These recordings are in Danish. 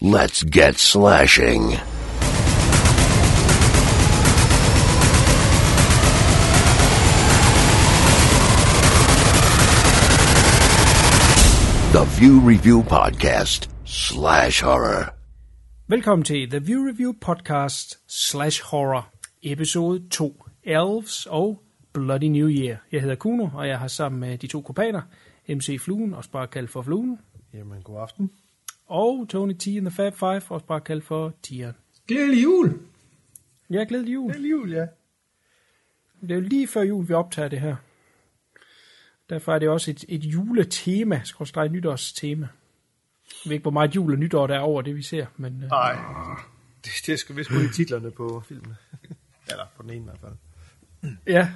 Let's get slashing. The View Review Podcast slash horror. Velkommen til The View Review Podcast slash horror, episode 2, Elves og Bloody New Year. Jeg hedder Kuno, og jeg har sammen med de to kopaner, MC Fluen, også bare kaldt for Fluen, Jamen, god aften. Og Tony T and the Fab Five, også bare kaldt for Tieren. Glædelig jul! Ja, glædelig jul. Glædelig jul, ja. Det er jo lige før jul, vi optager det her. Derfor er det også et, et juletema, skråstrej nytårstema. Jeg ved ikke, hvor meget jul og nytår der er over det, vi ser, men øh, Nej, det, det skal vist gå i titlerne på filmen. Eller på den ene i hvert fald. Ja.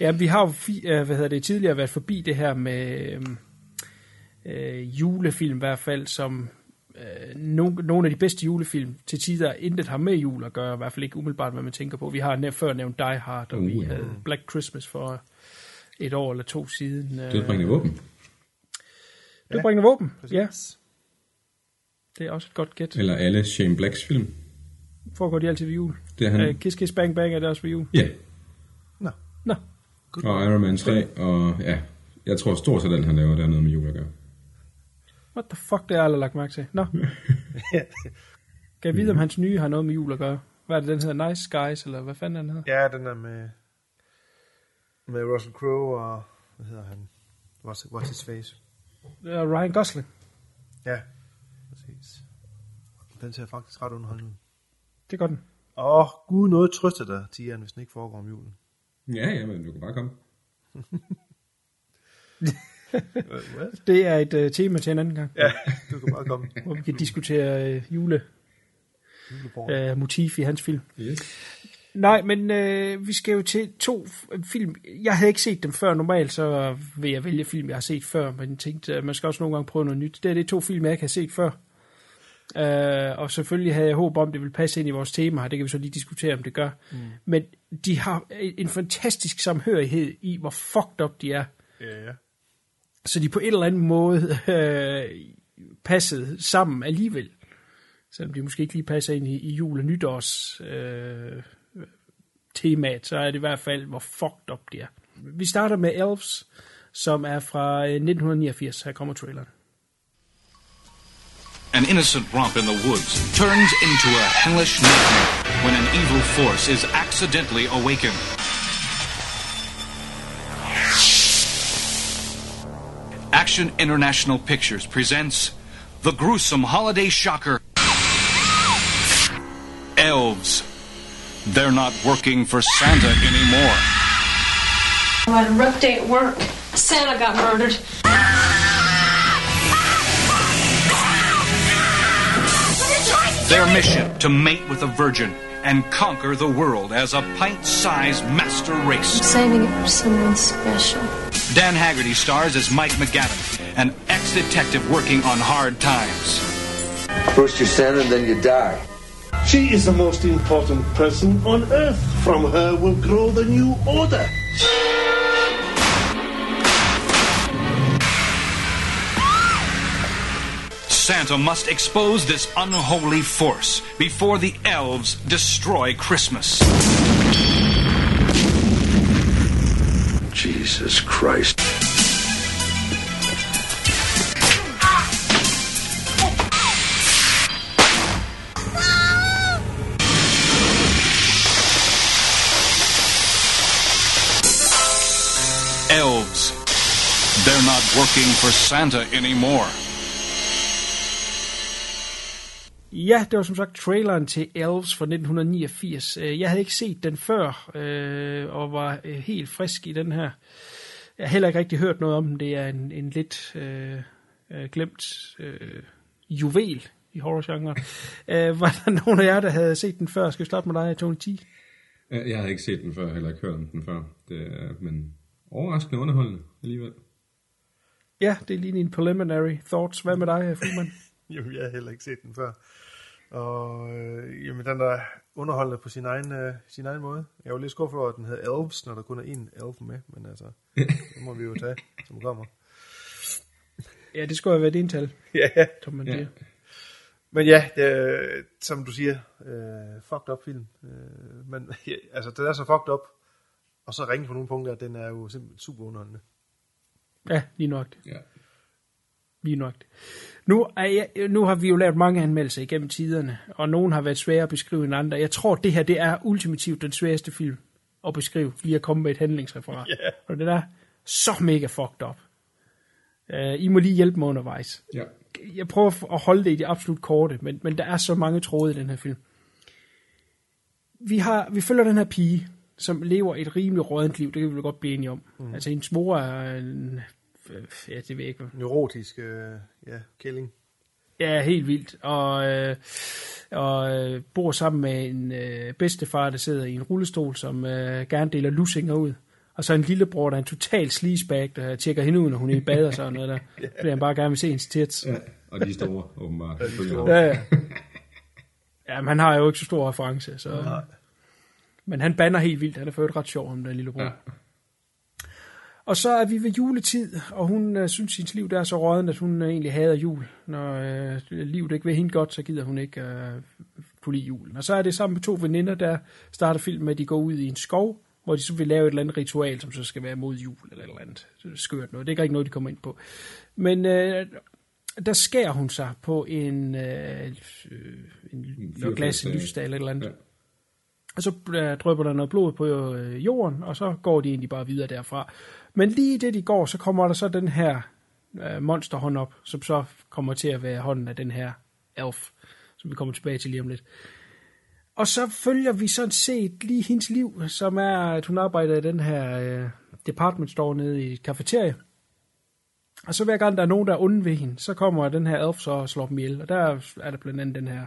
Ja, vi har jo fi, øh, hvad hedder det, tidligere været forbi det her med øhm, øh, julefilm i hvert fald, som øh, no, nogle af de bedste julefilm til tider intet har med jul at gøre, i hvert fald ikke umiddelbart, hvad man tænker på. Vi har næ- før nævnt Die Hard, og Uh, vi ja. havde Black Christmas for et år eller to siden. Øh, Dødbringende våben. Dødbringende våben, Præcis. ja. Det er også et godt gæt. Eller alle Shane Blacks film. Foregår de altid ved jul? Det er han. Øh, Kiss Kiss Bang Bang er det også ved jul? Ja, Nå, Nå, og Iron Man 3, og ja, jeg tror stort set alt, han laver, der er noget med jul at gøre. What the fuck, det har jeg aldrig lagt mærke til. Nå, kan jeg vide, om hans nye har noget med jul at gøre? Hvad er det, den hedder? Nice Guys, eller hvad fanden er den hedder? ja, den er med, med Russell Crowe og, hvad hedder han? What's, what's his face? Det er Ryan Gosling. Ja, præcis. Den ser faktisk ret underholdende ud. Det gør den. Åh, oh, gud, noget trøster dig, Tian, hvis den ikke foregår om julen. Ja, ja, men du kan bare komme. Det er et uh, tema til en anden gang, Ja, du kan bare komme. hvor vi kan diskutere uh, jule uh, motiv i hans film. Yes. Nej, men øh, vi skal jo til to film. Jeg havde ikke set dem før. Normalt så vil jeg vælge film, jeg har set før, men jeg tænkte, at man skal også nogle gange prøve noget nyt. Det er det to film, jeg ikke har set før. Øh, og selvfølgelig havde jeg håb om, det ville passe ind i vores tema her. Det kan vi så lige diskutere, om det gør. Mm. Men de har en fantastisk samhørighed i, hvor fucked up de er. Ja, ja. Så de på en eller anden måde øh, passede sammen alligevel. Selvom de måske ikke lige passer ind i, i jul- og nytårs øh, temaet, så er det i hvert fald, hvor fucked up det er. Vi starter med Elves, som er fra øh, 1989. Her kommer traileren. An innocent romp in the woods turns into a hellish nightmare when an evil force is accidentally awakened. Action International Pictures presents the gruesome holiday shocker Elves. They're not working for Santa anymore. I had a rough day at work. Santa got murdered. Their mission to mate with a virgin and conquer the world as a pint-sized master race. I'm Saving it for someone special. Dan Haggerty stars as Mike McGavin, an ex-detective working on hard times. First you're Santa, then you die. She is the most important person on earth. From her will grow the new order. Santa must expose this unholy force before the elves destroy Christmas. Jesus Christ. Elves. They're not working for Santa anymore. Ja, det var som sagt traileren til Elves fra 1989. Øh, Jeg havde ikke set den før, øh, og var øh, helt frisk i den her. Jeg har heller ikke rigtig hørt noget om den. Det er en, en lidt øh, glemt øh, juvel i horrorgenren. øh, var der nogen af jer, der havde set den før? Skal vi starte med dig, Tony T? Jeg jeg havde ikke set den før, heller ikke hørt om den før. Det er, men overraskende underholdende alligevel. Ja, det er lige en preliminary thoughts. Hvad med dig, Friedman? Jamen, jeg har heller ikke set den før. Og øh, jamen, den er underholdende på sin egen, øh, sin egen måde. Jeg var lidt skuffet over, at den hedder Elves, når der kun er én elf med, men altså, det må vi jo tage, som kommer. ja, det skulle have været et indtal, Ja, ja. man Ja. Men ja, det, er, som du siger, øh, fucked up film. Øh, men ja, altså, den er så fucked up, og så ringe på nogle punkter, at den er jo simpelthen super underholdende. Ja, lige nok. Ja. Lige nok. Nu, er jeg, nu har vi jo lavet mange anmeldelser igennem tiderne, og nogle har været svære at beskrive end andre. Jeg tror, det her det er ultimativt den sværeste film at beskrive, lige at komme med et handlingsreferat. Ja. Og den er så mega fucked up. Uh, I må lige hjælpe mig undervejs. ja. Jeg prøver at holde det i det absolut korte, men, men der er så mange tråde i den her film. Vi, har, vi følger den her pige, som lever et rimelig rådent liv, det kan vi vel godt blive enige om. Mm. Altså hendes mor er en, ja, det ved jeg ikke, Neurotisk, øh, ja, killing. Ja, helt vildt. Og, øh, og øh, bor sammen med en øh, bedstefar, der sidder i en rullestol, som øh, gerne deler lussinger ud. Og så en lillebror, der er en total sleazebag, der tjekker hende ud, når hun er i bad og sådan noget der. Fordi han bare gerne vil se hendes tits. ja. Og de er store, åbenbart. store. Ja, ja. ja, men han har jo ikke så stor reference, så... Nej. Men han banner helt vildt. Han er for ret sjov, om den lillebror. Ja. Og så er vi ved juletid, og hun øh, synes, hendes liv der er så rådent, at hun øh, egentlig hader jul. Når øh, livet ikke vil hende godt, så gider hun ikke øh, kunne lide julen. Og så er det sammen med to veninder, der starter film med, at de går ud i en skov, hvor de så vil lave et eller andet ritual, som så skal være mod jul, eller et eller andet det er skørt noget. Det er ikke rigtig noget, de kommer ind på. Men øh, der skærer hun sig på en, øh, øh, en glas, en lysdag eller et eller andet. Ja. Og så øh, drøber drypper der noget blod på øh, jorden, og så går de egentlig bare videre derfra. Men lige det, de går, så kommer der så den her øh, monsterhånd op, som så kommer til at være hånden af den her elf, som vi kommer tilbage til lige om lidt. Og så følger vi sådan set lige hendes liv, som er, at hun arbejder i den her øh, department store nede i kafeteria. Og så hver gang der er nogen, der er onde ved hende, så kommer den her elf så og slår dem ihjel. Og der er der blandt andet den her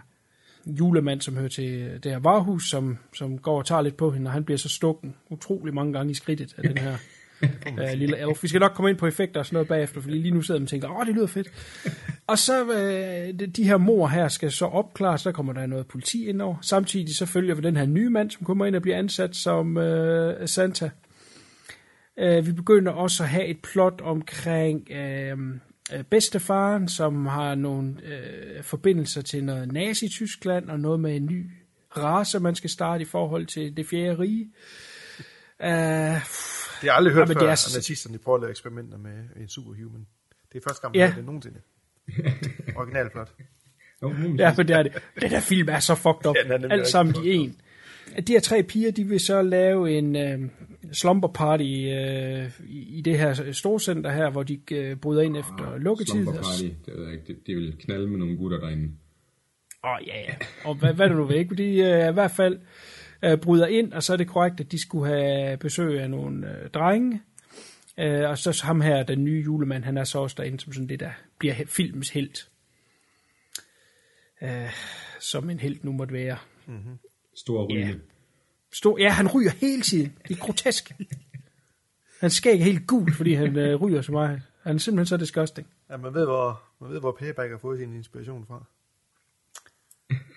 julemand, som hører til det her varehus, som, som går og tager lidt på hende, og han bliver så stukken utrolig mange gange i skridtet af den her uh, lille elf. Vi skal nok komme ind på effekter og sådan noget bagefter, fordi lige nu sidder man og tænker, åh, det lyder fedt. Og så uh, de, de her mor her skal så opklares, så kommer der noget politi ind over. Samtidig så følger vi den her nye mand, som kommer ind og bliver ansat som uh, Santa. Uh, vi begynder også at have et plot omkring uh, uh, bedstefaren, som har nogle uh, forbindelser til noget nazi-Tyskland, og noget med en ny race, man skal starte i forhold til det fjerde rige. Uh, Det har jeg aldrig hørt men før, er at nazisterne prøver at lave eksperimenter med en superhuman. Det er første gang, Ja. ja. det nogensinde. Originalplot. Man Ja, for det er det. Den der film er så fucked up. Ja, Alt sammen i en. De her tre piger, de vil så lave en øh, slumber party øh, i, i det her storcenter her, hvor de øh, bryder ind efter lukketid. Slumber party, det ved jeg ikke. Det, de vil knalde med nogle gutter derinde. Åh, oh, ja, ja. Og hvad, hvad er nu ved, ikke? De øh, i hvert fald øh, bryder ind, og så er det korrekt, at de skulle have besøg af nogle øh, drenge. Øh, og så ham her, den nye julemand, han er så også derinde som sådan det, der bliver filmens held. Øh, som en held nu måtte være. Stor ryge. Ja. Stor, ja, han ryger hele tiden. Det er grotesk. Han skæg er helt gul, fordi han øh, ryger så meget. Han er simpelthen så disgusting. Ja, man ved, hvor, man ved, hvor Payback har fået sin inspiration fra.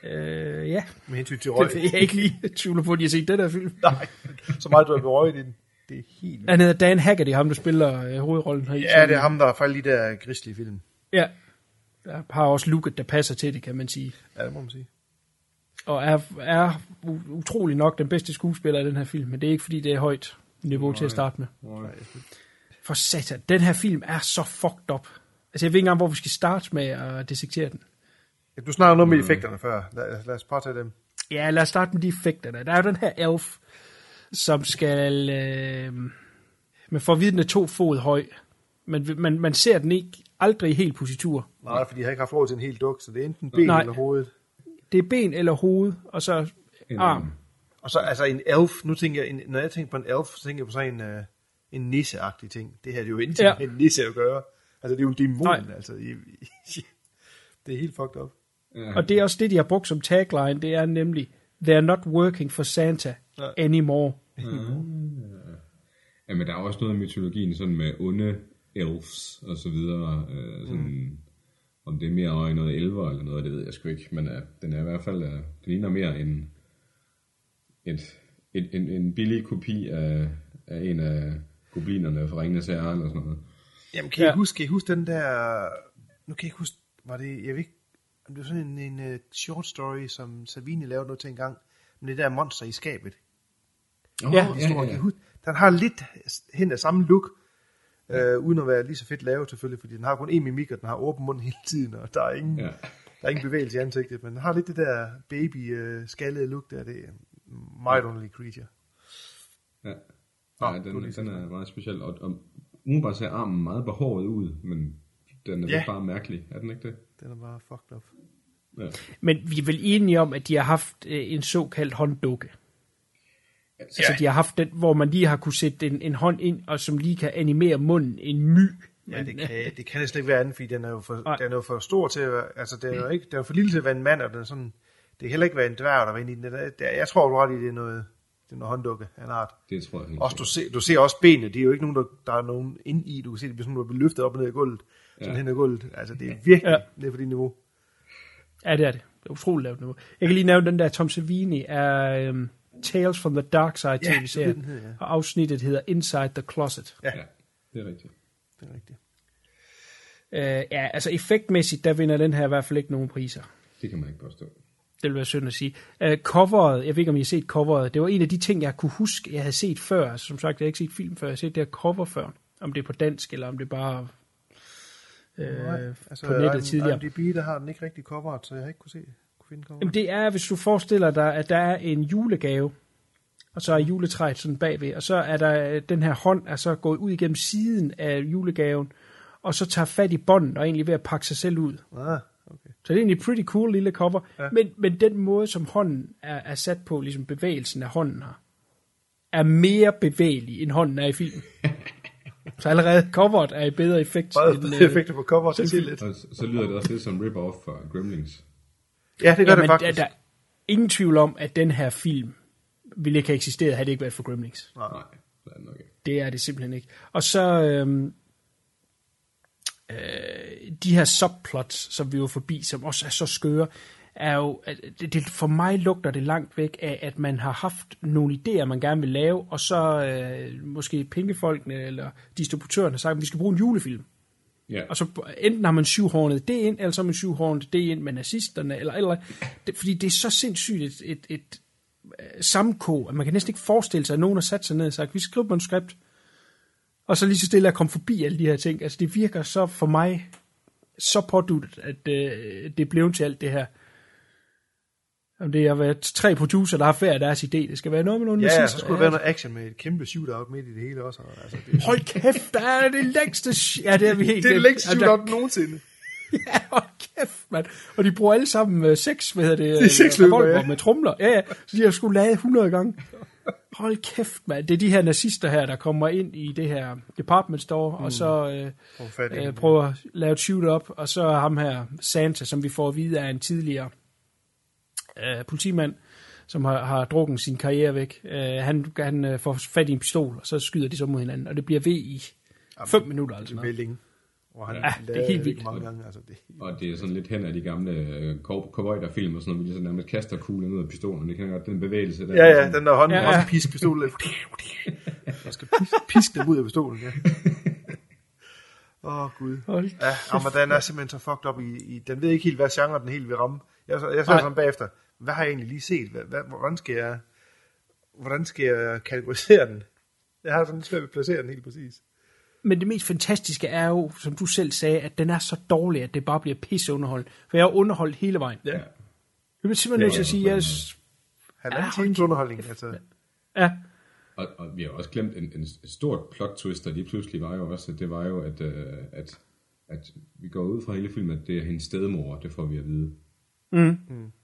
Øh, ja, Med hensyn til røg. det er jeg ikke lige tvivler på, at de har set den der film. Nej, så meget du har berøvet i den. Det er helt. Han hedder Dan Haggerty, ham der spiller øh, hovedrollen her. i Ja, det er ham, der er faktisk de der grislige film. Ja. Der har også looket, der passer til det, kan man sige. Ja, det må man sige. Og er, er utrolig nok den bedste skuespiller i den her film, men det er ikke fordi, det er højt niveau til at starte med. For satan, den her film er så fucked up. Altså, jeg ved ikke engang, hvor vi skal starte med at dissektere den. Ja, Du snakker noget med effekterne før. Lad, lad os prøve at tage dem. Ja, lad os starte med de effekter der. Er jo den her elf, som skal... Øh, man får at vide, den er to fod høj. Men man, man ser den ikke aldrig i helt positur. Nej, fordi jeg har ikke haft råd til en hel duk, så det er enten ben Nej. eller hovedet. Det er ben eller hoved, og så En arm. Og så altså en elf, nu tænker jeg, en, når jeg tænker på en elf, så tænker jeg på sådan en, uh, en nisseagtig ting. Det her det er jo intet Ja. ja. med en nisse at gøre. Altså det er jo en dæmon, Nej. altså. I, i, det er helt fucked up. Ja. Og det er også det, de har brugt som tagline. Det er nemlig, they're not working for Santa anymore. Ja, men der er også noget i mytologien sådan med onde elves og så videre. Øh, sådan, mm. Om det er mere øje noget elver eller noget, det ved jeg sgu ikke. Men uh, den er i hvert fald, uh, den ligner mere en, et, et, en, en billig kopi af, af en af goblinerne fra Ringenes Herre eller sådan noget. Jamen kan, ja. I huske, kan I huske den der, nu kan jeg ikke huske, var det, jeg ved ikke, Det var sådan en, en uh, short story, som Savini lavede noget til en gang. Men det der monster i skabet. Oh, Ja. Ja, ja, ja. Den har lidt hen af samme look, øh, uden at være lige så fedt lavet selvfølgelig, fordi den har kun én mimik, og den har åben mund hele tiden, og der er ingen, Ja. der er ingen bevægelse i ansigtet, men den har lidt det der baby øh, skaldede look der, det er meget underlig creature. Ja. Nå, Ja, den, den er meget speciel, og, og umiddelbart ser armen meget behåret ud, men den er ja. bare mærkelig, er den ikke det? Den er bare fucked up. Ja. Men vi er vel enige om, at de har haft øh, en såkaldt hånddukke. Altså, de har haft den, hvor man lige har kunne sætte en, en hånd ind, og som lige kan animere munden en my. Ja, det kan, det kan næsten ikke være andet, fordi den er jo for, den er jo for stor til at være, altså den er jo ikke, den er for lille til at være en mand, og den er sådan, det kan heller ikke være en dværg, der var inde i den. Det er, det er, jeg tror du er ret i, det er noget, det er noget hånddukke af en art. Det tror jeg helt Også, du, ser, du ser også benene, de er jo ikke nogen, der, der er nogen ind i. Du kan se, det bliver sådan, du bliver løftet op og ned i gulvet. Sådan Ja. hen ad gulvet. Altså, det er virkelig Ja. ja. ned på dit niveau. Ja, det er det. Det er utroligt lavt niveau. Jeg kan lige nævne den der Tom Savini af um, Tales from the Dark Side Ja, tv-serie. det ved den hed, ja. Og afsnittet hedder Inside the Closet. Ja, Ja, det er rigtigt. det er rigtigt. Uh, ja, altså effektmæssigt, der vinder den her i hvert fald ikke nogen priser. Det kan man ikke påstå. Det vil være synd at sige. Uh, coveret, jeg ved ikke, om I har set coveret, det var en af de ting, jeg kunne huske, jeg havde set før. Altså, som sagt, jeg har ikke set film før, jeg har set det her cover før. Om det er på dansk, eller om det er bare uh, Altså, på nettet IM- tidligere. IMDb, der har den ikke rigtig coveret, så jeg har ikke kunne se kunne coveret. Jamen det er, hvis du forestiller dig, at der er en julegave, og så er juletræet sådan bagved, og så er der øh, den her hånd, er så gået ud igennem siden af julegaven, og så tager fat i bånden og er egentlig ved at pakke sig selv ud. Ah, okay. Så det er egentlig et pretty cool lille cover, ja. men, men den måde, som hånden er, er sat på, ligesom bevægelsen af hånden her, er mere bevægelig, end hånden er i filmen. så allerede coveret er i bedre effekt. End, bedre øh, effekter på coveret, det siger lidt. Og så, så lyder det også lidt som rip-off fra Gremlings. Ja, det gør Jamen, det faktisk. Der, der er ingen tvivl om, at den her film ville ikke have eksisteret, havde det ikke været for Gremlings. Nej, det er det nok ikke. Det er det simpelthen ikke. Og så øhm, øh, de her subplots, som vi var forbi, som også er så skøre, er jo, det, det, for mig lugter det langt væk af, at man har haft nogle idéer, man gerne vil lave, og så øh, måske pengefolkene eller distributøren har sagt, at vi skal bruge en julefilm. Ja, Og så enten har man syvhornet det ind, eller så har man syvhornet det ind med nazisterne, eller, eller det, fordi det er så sindssygt et, et, et øh, sammenkog, at man kan næsten ikke forestille sig, at nogen har sat sig ned og sagt, vi skriver manuskript, og så lige så stille at komme forbi alle de her ting. Altså det virker så for mig så påduttet, at øh, det blev til alt det her. Om det har været tre producer, der har hver deres idé. Det skal være noget med nogle Ja, ja, så skulle der være noget action med et kæmpe shootout midt i det hele også. Altså, det, Hold kæft, der er det længste... sh- Ja, det er vi helt det er det glemt. længste Ja, der- shootout nogensinde. Ja, hold kæft, mand. Og de bruger alle sammen uh, seks, hvad hedder det? Det er seksløber, revolver ja. med trumler. Ja, ja. Så de har skulle lade 100 gange. Hold kæft, mand. Det er de her nazister her, der kommer ind i det her department store, mm. og så øh, fat i øh, den. prøver at lave et shoot-up, og så er ham her, Santa, som vi får at vide er en tidligere øh, politimand, som har, har drukket sin karriere væk. Øh, han han øh, får fat i en pistol, og så skyder de så mod hinanden, og det bliver ved i 5 minutter. Altså Det er. Velling. Hvor han Ja, det er helt vildt. mange gange. Altså, det, og det er sådan lidt hen af de gamle øh, cow- cowboyder-film og sådan noget, hvor de så nærmest kaster kuglen ud af pistolen. Det kan godt, den bevægelse der. ja, ja, den der hånd, Ja, ja, også piskpistol. Jeg skal piske, piske dem ud af pistolen, ja. Åh, oh, Gud. Hold Ja, men den er simpelthen så fucked up i, i, den ved ikke helt, hvad genre den helt vil ramme. Jeg, så- jeg så sådan bagefter, hvad har jeg egentlig lige set? Hvad, hvad, hvordan, skal jeg, hvordan skal jeg kategorisere den? Jeg har sådan lidt svært ved at placere den helt præcis. Men det mest fantastiske er jo, som du selv sagde, at den er så dårlig, at det bare bliver pisseunderholdt. For jeg har underholdt hele vejen. Ja. Jeg vil simpelthen nødt til at sige, at jeg... Halvanden Ja, times underholdning. Altså. Ja, Og, og vi har også glemt en, en stort plot twist, der lige pludselig var jo også, at det var jo, at, øh, at, at vi går ud fra hele filmen, at det er hendes stedmor, det får vi at vide. Mm. Og,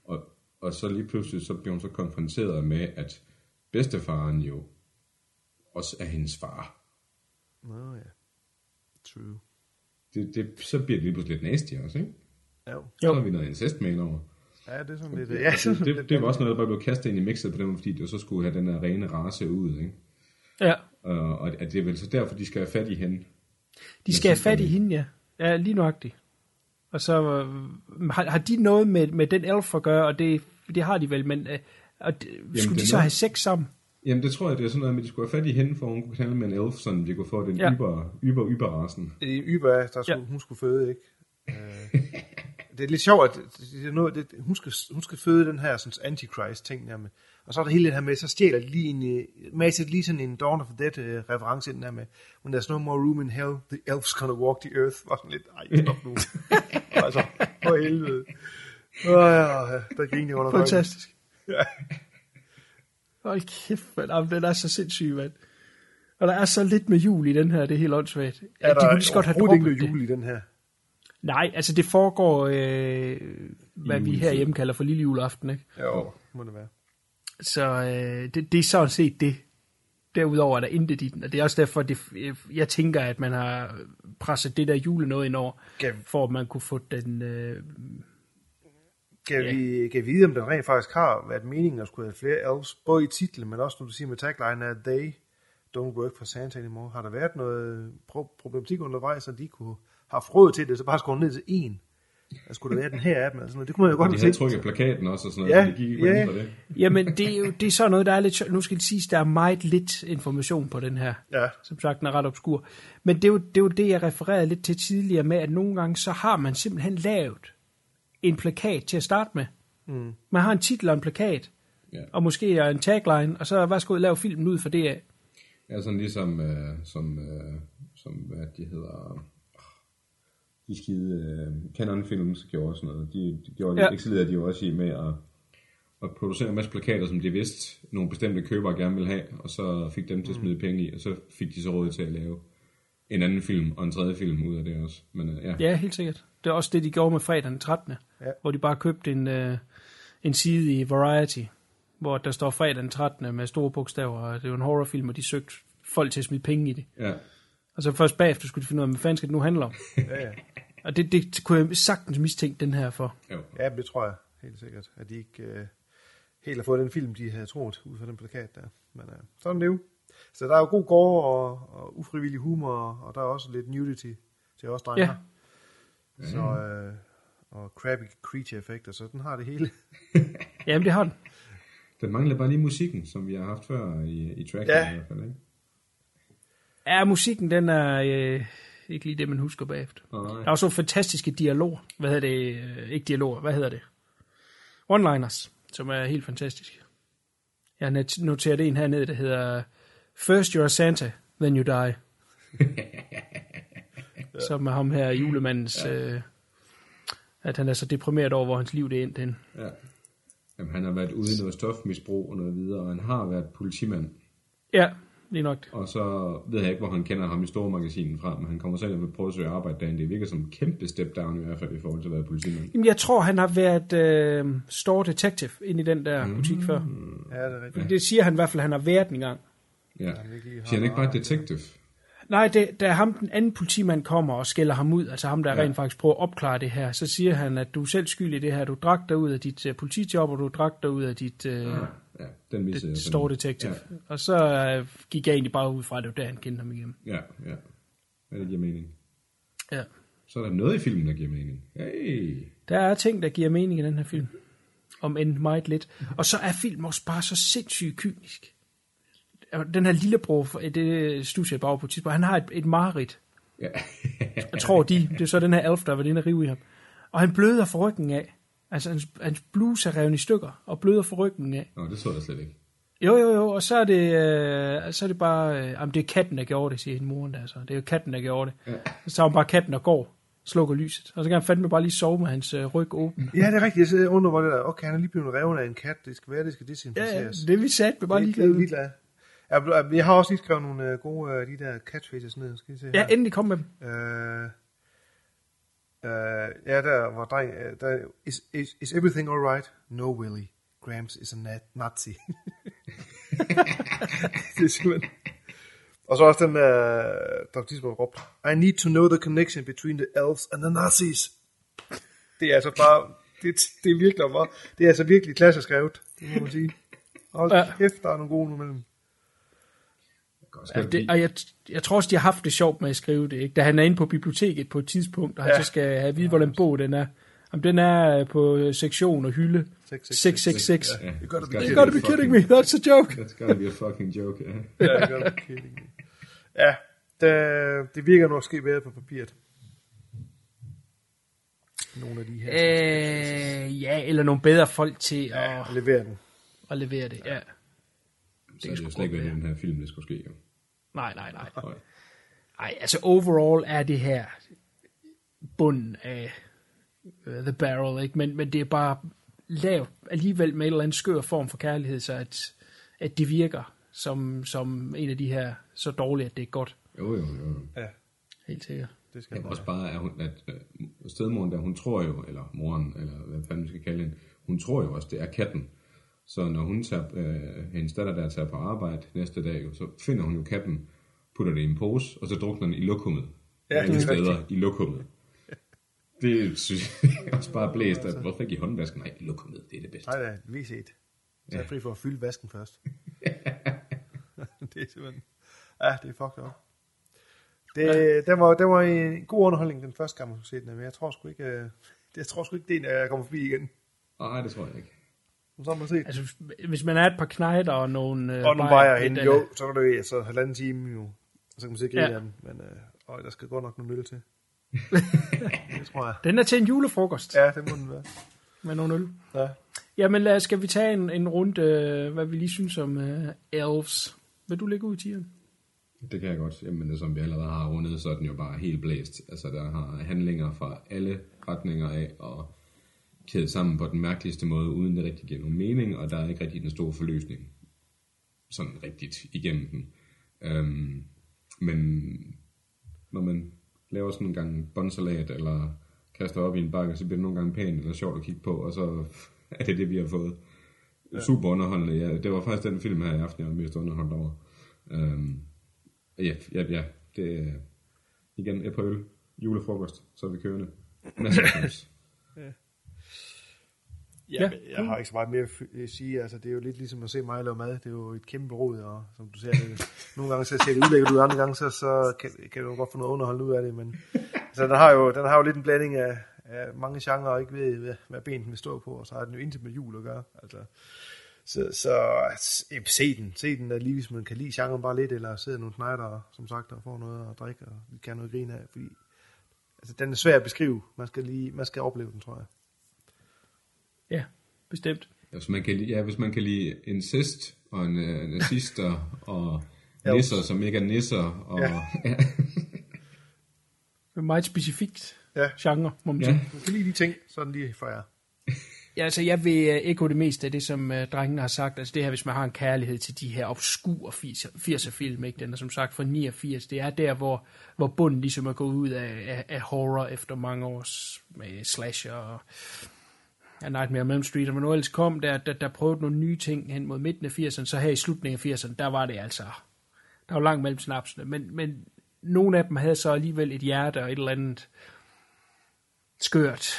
og så lige pludselig, så bliver hun så konfronteret med, at bedstefaren jo også er hendes far. Nå ja. True. Det, det, så bliver det lige pludselig lidt nasty også, ikke? Jo. Så har vi noget incest med over. Ja, det er sådan lidt... Ja, sådan Det, det, lidt, det var også noget, der bare blev kastet ind i mixet på den måde, fordi det jo så skulle have den her rene race ud, ikke? ja. Og, og at det er vel så derfor, de skal have fat i hende. De skal have fat i hende, ja. Ja, lige nøjagtigt. Og så øh, har, har de noget med, med den elf at gøre, og det, det har de vel, men øh, og det, skulle det de så noget- have sex sammen? Jamen, det tror jeg, det er sådan noget med, at de skulle have fat i hende, for hun kunne knalde med en elf, sådan vi kunne få den Ja. yber, yber, yberrasen. i Yber, der skulle, Ja. hun skulle føde, ikke? Øh, det er lidt sjovt, at det er noget, det, hun, skal, hun skal føde den her sådan, antichrist-ting der med. Og så er der hele det her med, så stjæler de lige en, øh, masser lige sådan en Dawn of the Dead-reference ind der med, when there's no more room in hell, the elves gonna walk the earth. Var sådan lidt, ej, stop nu. altså, for helvede. Åh, ja, ja, der griner jeg under Fantastisk. Ja. Hold kæft, mand. Den er så sindssyg, mand. Og der er så lidt med jul i den her, det er helt åndssvagt. Er de kunne lige godt have droppet ikke det. jul i den her? Nej, altså det foregår, øh, hvad vi Juletid. herhjemme kalder for lille juleaften, ikke? Jo, må det være. Så øh, det, det er sådan set det. Derudover er der intet i den, og det er også derfor, det, jeg tænker, at man har presset det der jule noget ind over, Gav, for at man kunne få den... Øh, gav, Ja. vi, gav vide, om det rent faktisk har været meningen at skulle have flere elves, både i titlen, men også når du siger med tagline, at they don't work for Santa anymore. Har der været noget pro- problematik undervejs, så de kunne have råd til det, så bare skåret ned til en? Der skulle der være den her af dem, altså noget. det kunne man jo godt de have tænkt. trykket plakaten også og sådan noget, Ja, så de gik ikke ja. det. jamen, det er jo det er sådan noget, der er lidt... Nu skal det siges, der er meget lidt information på den her. Ja, som sagt, den er ret obskur. Men det er, jo, det er jo det, jeg refererede lidt til tidligere med, at nogle gange, så har man simpelthen lavet en plakat til at starte med. Mm. Man har en titel og en plakat, Ja. og måske en tagline, og så værsgo lave filmen ud for det af. Ja, sådan ligesom, øh, som, øh, som, hvad de hedder, de skide øh, Canon Films gjorde sådan noget. De, de gjorde Ja. excellerede de jo også i med at, at producere en masse plakater, som de vidste, nogle bestemte købere gerne ville have, og så fik dem til at smide penge i, og så fik de så råd til at lave en anden film og en tredje film ud af det også. Men øh, ja, Ja, helt sikkert. Det er også det, de gjorde med fredag den 13. Ja. Hvor de bare købte en, øh, en side i Variety, hvor der står fredag den 13. med store bogstaver, og det er jo en horrorfilm, og de søgte folk til at smide penge i det. ja. Og så først bagefter skulle de finde ud af, hvad fanden skal det nu handle om. ja, ja. Og det, det kunne jeg sagtens mistænke den her for. Jo. ja det tror jeg helt sikkert, at de ikke øh, helt har fået den film, de havde troet, ud fra den plakat der. Men øh, sådan er det jo. Så der er jo god gore og, og ufrivillig humor, og der er også lidt nudity til os drenge. Ja. Så, øh, og crappy creature effekter, så den har det hele. Jamen, det har den. Den mangler bare lige musikken, som vi har haft før i, i tracken Ja. i hvert fald, ikke? Ja, musikken, den er øh, ikke lige det, man husker bagefter. Nej. Der er også nogle fantastiske dialoger. Hvad hedder det? Øh, Ikke dialoger, hvad hedder det? One-liners, som er helt fantastiske. Jeg har noteret en hernede, der hedder First you're Santa, then you die. Som er ham her, julemandens... Øh, at han er så deprimeret over, hvor hans liv det er endt hen. Ja. Jamen, han har været ude i noget stofmisbrug og noget videre, og han har været politimand. Ja, lige nok. Og så ved jeg ikke, hvor han kender ham i store magasinen fra, men han kommer selv og vil prøve at søge arbejde derinde. Det virker som en kæmpe step down i hvert fald i forhold til at være politimand. Jamen, jeg tror, han har været øh, store detective ind i den der butik før. Ja, det er rigtigt. Det siger han i hvert fald, han har været en gang. Ja. lige Siger han ikke bare detective? Nej, det, da ham, den anden politimand kommer og skælder ham ud, altså ham, der ja. Rent faktisk prøver at opklare det her, så siger han, at du er selv skyld i det her. Du drak dig ud af dit uh, politijob, og du drak dig ud af dit uh, Ja, ja den viser jeg. det store detektiv. Ja. Og så uh, gik jeg egentlig bare ud fra, at det var der, han kendte ham igen. Ja, ja. Ja, det giver mening. Ja. Så er der noget i filmen, der giver mening. Hey! Der er ting, der giver mening i den her film. Om end meget lidt. Og så er film også bare så sindssygt kynisk. Den her lillebror, det studier jeg bare på tidspunkt, han har et, et mareridt. Ja. Jeg tror, de, det er så den her elf, der var inde og rive i ham. Og han bløder for ryggen af. Altså, hans, hans bluse er revet i stykker, og bløder for ryggen af. Nå, det så jeg slet ikke. Jo, jo, jo, og så er det, øh, så er det bare, øh, jamen, det er katten, der gjorde det, siger hende moren der så. Det er jo katten, der gjorde det. Ja. Så tager hun bare katten og går, slukker lyset. Og så kan han fandme bare lige sove med hans øh, ryg åben. Ja, det er rigtigt. Jeg undrer, hvor det der. Okay, han er lige blevet revet af en kat. Det skal være, det skal Ja, ja, desinficeres. det er vi sat, vi bare lige glad. glade. Ja, Jeg har også lige skrevet nogle uh, gode uh, de der catchphrases ned. Skal se Ja, her? endelig kom med dem. Uh, uh, ja, der var dreng. Uh, der, is, is, is everything alright? No, Willie. Gramps is a nat, Nazi. det er simpelthen... Og så også den, uh, der tidspunkt råbt, I need to know the connection between the elves and the Nazis. Det er altså bare, det, det er virkelig bare, det er altså virkelig klasseskrevet, det må man sige. Hold Ja. kæft, der er nogle gode nu mellem. Ja, det, og jeg, jeg tror også, de har haft det sjovt med at skrive det. Ikke? Da han er inde på biblioteket på et tidspunkt, og han Ja. så skal have at vide, hvordan bog den er. Om den er øh, på sektion og hylde 666. Ja, You gotta be it's You gotta be kidding me, that's a joke. That's gotta be a fucking joke, ja. Ja, you gotta be kidding me. Ja, det, det virker nok ske bedre på papiret. nogle af de her. Øh, ja, eller nogle bedre folk til Ja, at, levere den. at levere det. Ja. Så er det jo slet ikke, hvad i den her film, det skulle ske. Jo. Nej, nej, nej. Nej. Altså overall er det her bunden af uh, The Barrel, ikke? Men, men det er bare lavet alligevel med en eller anden skør form for kærlighed, så at, at det virker som, som en af de her så dårlige, at det er godt. Jo, jo, jo. Ja, Helt sikkert. det skal Ja, man også bare, at, hun, at øh, stedmoren der, hun tror jo, eller moren, eller hvad fanden vi skal kalde hende, hun tror jo også, det er katten. Så når hun tager, øh, hendes datter der tager på arbejde næste dag, så finder hun jo katten, putter det i en pose, og så drukner den i lokummet. Ja, det er steder rigtigt. i lokummet. Det synes jeg også bare blæst, at hvorfor ikke i håndvasken? Nej, lokummet, det er det bedste. Nej, da, vi set. Så er fri for at fylde vasken først. det er simpelthen... Ja, det er fucked up. Det, den, var, den var en god underholdning den første gang, man skulle se den, men jeg tror sgu ikke, øh, det, jeg tror sgu ikke, det er jeg kommer forbi igen. Nej, det tror jeg ikke. Så har man set. Altså, hvis- man er et par knejder og nogle... Øh, og lidt hende, af jo, så kan du jo, så halvanden time jo, og så kan man se grine Ja. af dem, men øh, øj, der skal godt nok nogle øl til. det tror jeg. Den er til en julefrokost Ja, det må den være. med nogle øl. Ja. Jamen, lad, skal vi tage en, en runde, øh, hvad vi lige synes om uh, Elves? Vil du lægge ud, Tieren? Det kan jeg godt. Jamen, det, som vi allerede har rundet, så er den jo bare helt blæst. Altså, der har handlinger fra alle retninger af, og kædet sammen på den mærkeligste måde, uden det rigtig giver nogen mening, og der er ikke rigtig den store forløsning. Sådan rigtigt igennem den. Øhm, men når man laver sådan en gang båndsalat, eller kaster op i en bakke, så bliver det nogle gange pænt eller sjovt at kigge på, og så er det det, vi har fået. Super underholdende. Ja, det var faktisk den film her i aften, jeg var mest underholdt over. Øhm, Ja, ja, ja. Det er igen et par øl, julefrokost, så er vi kørende. Masser af films. Ja, men jeg har ikke så meget mere at sige. Altså, det er jo lidt ligesom at se mig lave mad. Det er jo et kæmpe råd, og som du ser, det, nogle gange så ser det udlægget ud, andre gange så, så kan, kan du godt få noget underholdende ud af det. Men altså, den, har jo, den har jo lidt en blanding af, af mange genrer, og ikke ved, hvad, hvad benen vil stå på, og så har den jo intet med jul at gøre. Altså, så, så se den. Se den, lige hvis man kan lide genren bare lidt, eller sidde nogle snejder, som sagt, og få noget at drikke, og kan noget grine af, fordi altså, den er svær at beskrive. Man skal, lige, man skal opleve den, tror jeg. Ja, bestemt. Hvis man kan, lide- ja, hvis man kan lide incest, og en, uh, nazister, og Ja. nisser, som ikke er nisser, og Ja. ja. ja. Det er meget specifikt Ja. genre, må man ja. sige. Man kan lide de ting, så den lige for jer. Ja, altså jeg vil uh, ekko det meste af det, som uh, drengene har sagt. Altså det her, hvis man har en kærlighed til de her obskure 80'er film, ikke? Den er som sagt fra 89. Det er der, hvor, hvor bunden ligesom er gået ud af, af, af horror efter mange års med slasher og ja, Nightmare on Elm Street, og nu ellers kom, der, der, der prøvede nogle nye ting hen mod midten af 80'erne, så her i slutningen af 80'erne, der var det altså, der var langt mellem snapsene, men, men nogle af dem havde så alligevel et hjerte og et eller andet skørt,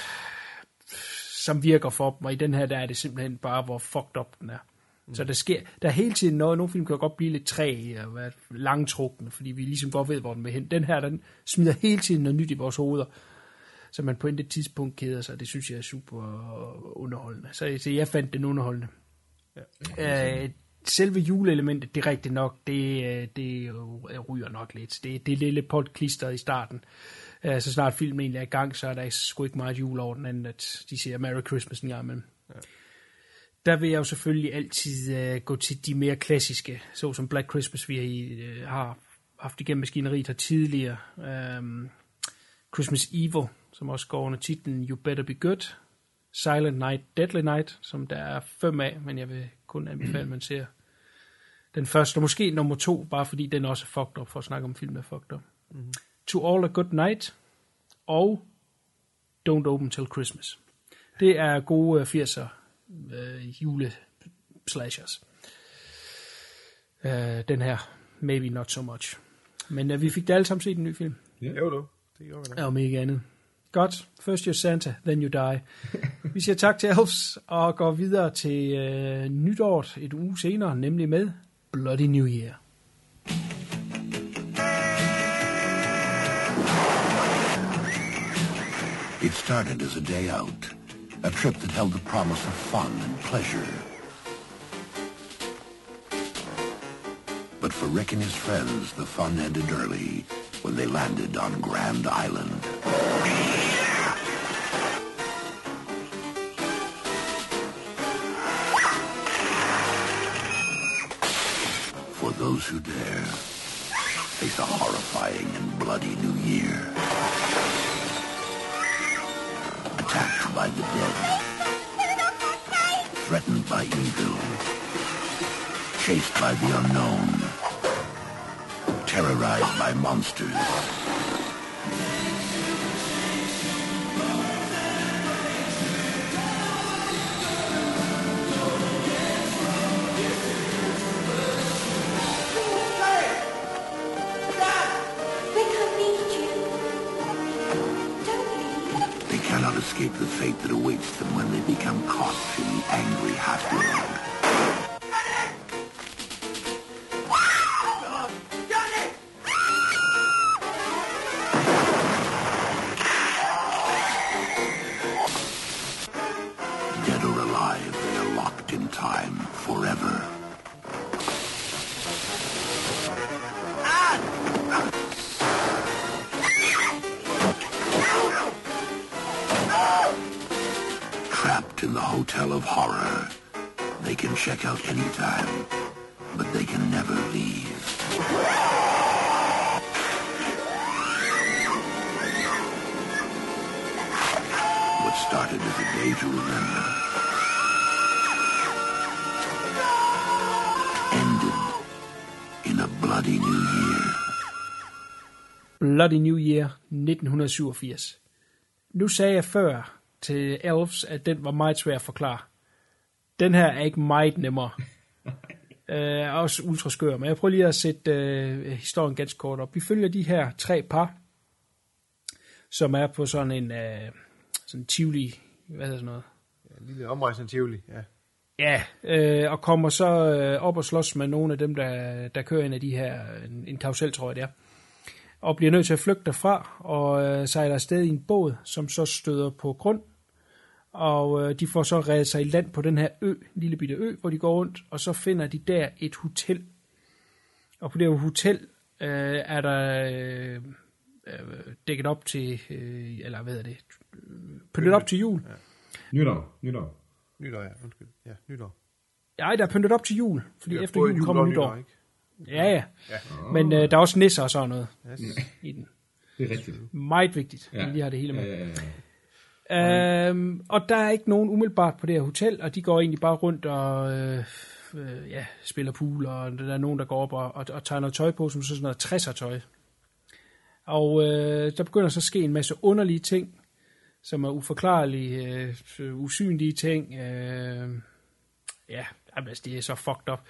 som virker for dem, og i den her, der er det simpelthen bare, hvor fucked up den er. Mm. Så der sker, der er hele tiden noget, nogle film kan godt blive lidt træge og være langtrukne, fordi vi ligesom godt ved, hvor den vil hen. Den her, den smider hele tiden noget nyt i vores hoveder, så man på et tidspunkt keder sig. Det synes jeg er super underholdende. Så, så jeg fandt den underholdende. Ja. Øh, selve juleelementet, det er rigtigt nok, det, øh, det ryger nok lidt. Det, det er lidt potklister i starten. Øh, Så snart filmen egentlig er i gang, så er der sgu ikke meget jul over den anden, at de siger Merry Christmas en gang imellem. Ja. Der vil jeg jo selvfølgelig altid øh, gå til de mere klassiske, såsom Black Christmas, vi øh, har haft igennem maskineriet her tidligere. Um, Christmas Evil, som også går under titlen You Better Be Good. Silent Night, Deadly Night, som der er fem af, men jeg vil kun anbefale, at man ser den første, og måske nummer to, bare fordi den også er fucked up, for at snakke om film, der er fucked up. Mm-hmm. To All A Good Night, og Don't Open Till Christmas. Det er gode øh, 80'er øh, jule slashers. Øh, den her, maybe not so much. Men øh, vi fik da alle sammen set en ny film. Jo, du. Det gjorde vi nok. Ja, om ikke andet. Godt. First you're Santa, then you die. Vi siger tak til Elves og går videre til øh, nytåret et uge senere, nemlig med Bloody New Year. It started as a day out, a trip that held the promise of fun and pleasure. But for Rick and his friends, the fun ended early when they landed on Grand Island. Those who dare face a horrifying and bloody new year. Attacked by the dead. Threatened by evil. Chased by the unknown. Terrorized by monsters. Fate that awaits them when they become caught in the angry half-world. Dead Hotel of Horror. They can check out anytime, but they can never leave. What started as a day to remember ended in a bloody new year. Bloody New Year 1987. Nu sagde jeg før til Elves, at den var meget svær at forklare. Den her er ikke meget nemmere. øh, også ultra skør, men jeg prøver lige at sætte øh, historien ganske kort op. Vi følger de her tre par, som er på sådan en øh, sådan tivoli, hvad hedder sådan noget? Ja, en lille omrejsende Tivoli, ja. Ja, øh, og kommer så øh, op og slås med nogle af dem, der, der kører ind af de her, en, en karusel, tror jeg det er. Og bliver nødt til at flygte derfra, og øh, sejler afsted i en båd, som så støder på grund. Og øh, de får så reddet sig i land på den her ø, en lille bitte ø, hvor de går rundt, og så finder de der et hotel. Og på det her hotel øh, er der øh, øh, dækket op til, øh, eller hvad er det, øh, pyntet op til jul. Nytår, nytår. Nytår, ja. Undskyld. Ja, nytår. Nej, der er pyntet op til jul, fordi Ja, efter både jul kommer og nytår. ikke? Ja, ja. Ja. Men øh, der er også nisser og sådan noget Yes. i den. Det er rigtigt. Meget vigtigt, at Ja. vi lige har det hele med. Ja, ja, ja. Øhm, og der er ikke nogen umiddelbart på det her hotel, og de går egentlig bare rundt og øh, øh, ja, spiller pool, og der er nogen, der går op og, og, og tager noget tøj på, som så sådan noget 60'er tøj. Og øh, der begynder så at ske en masse underlige ting, som er uforklarlige, øh, usynlige ting. Øh, ja, altså, det er så fucked up.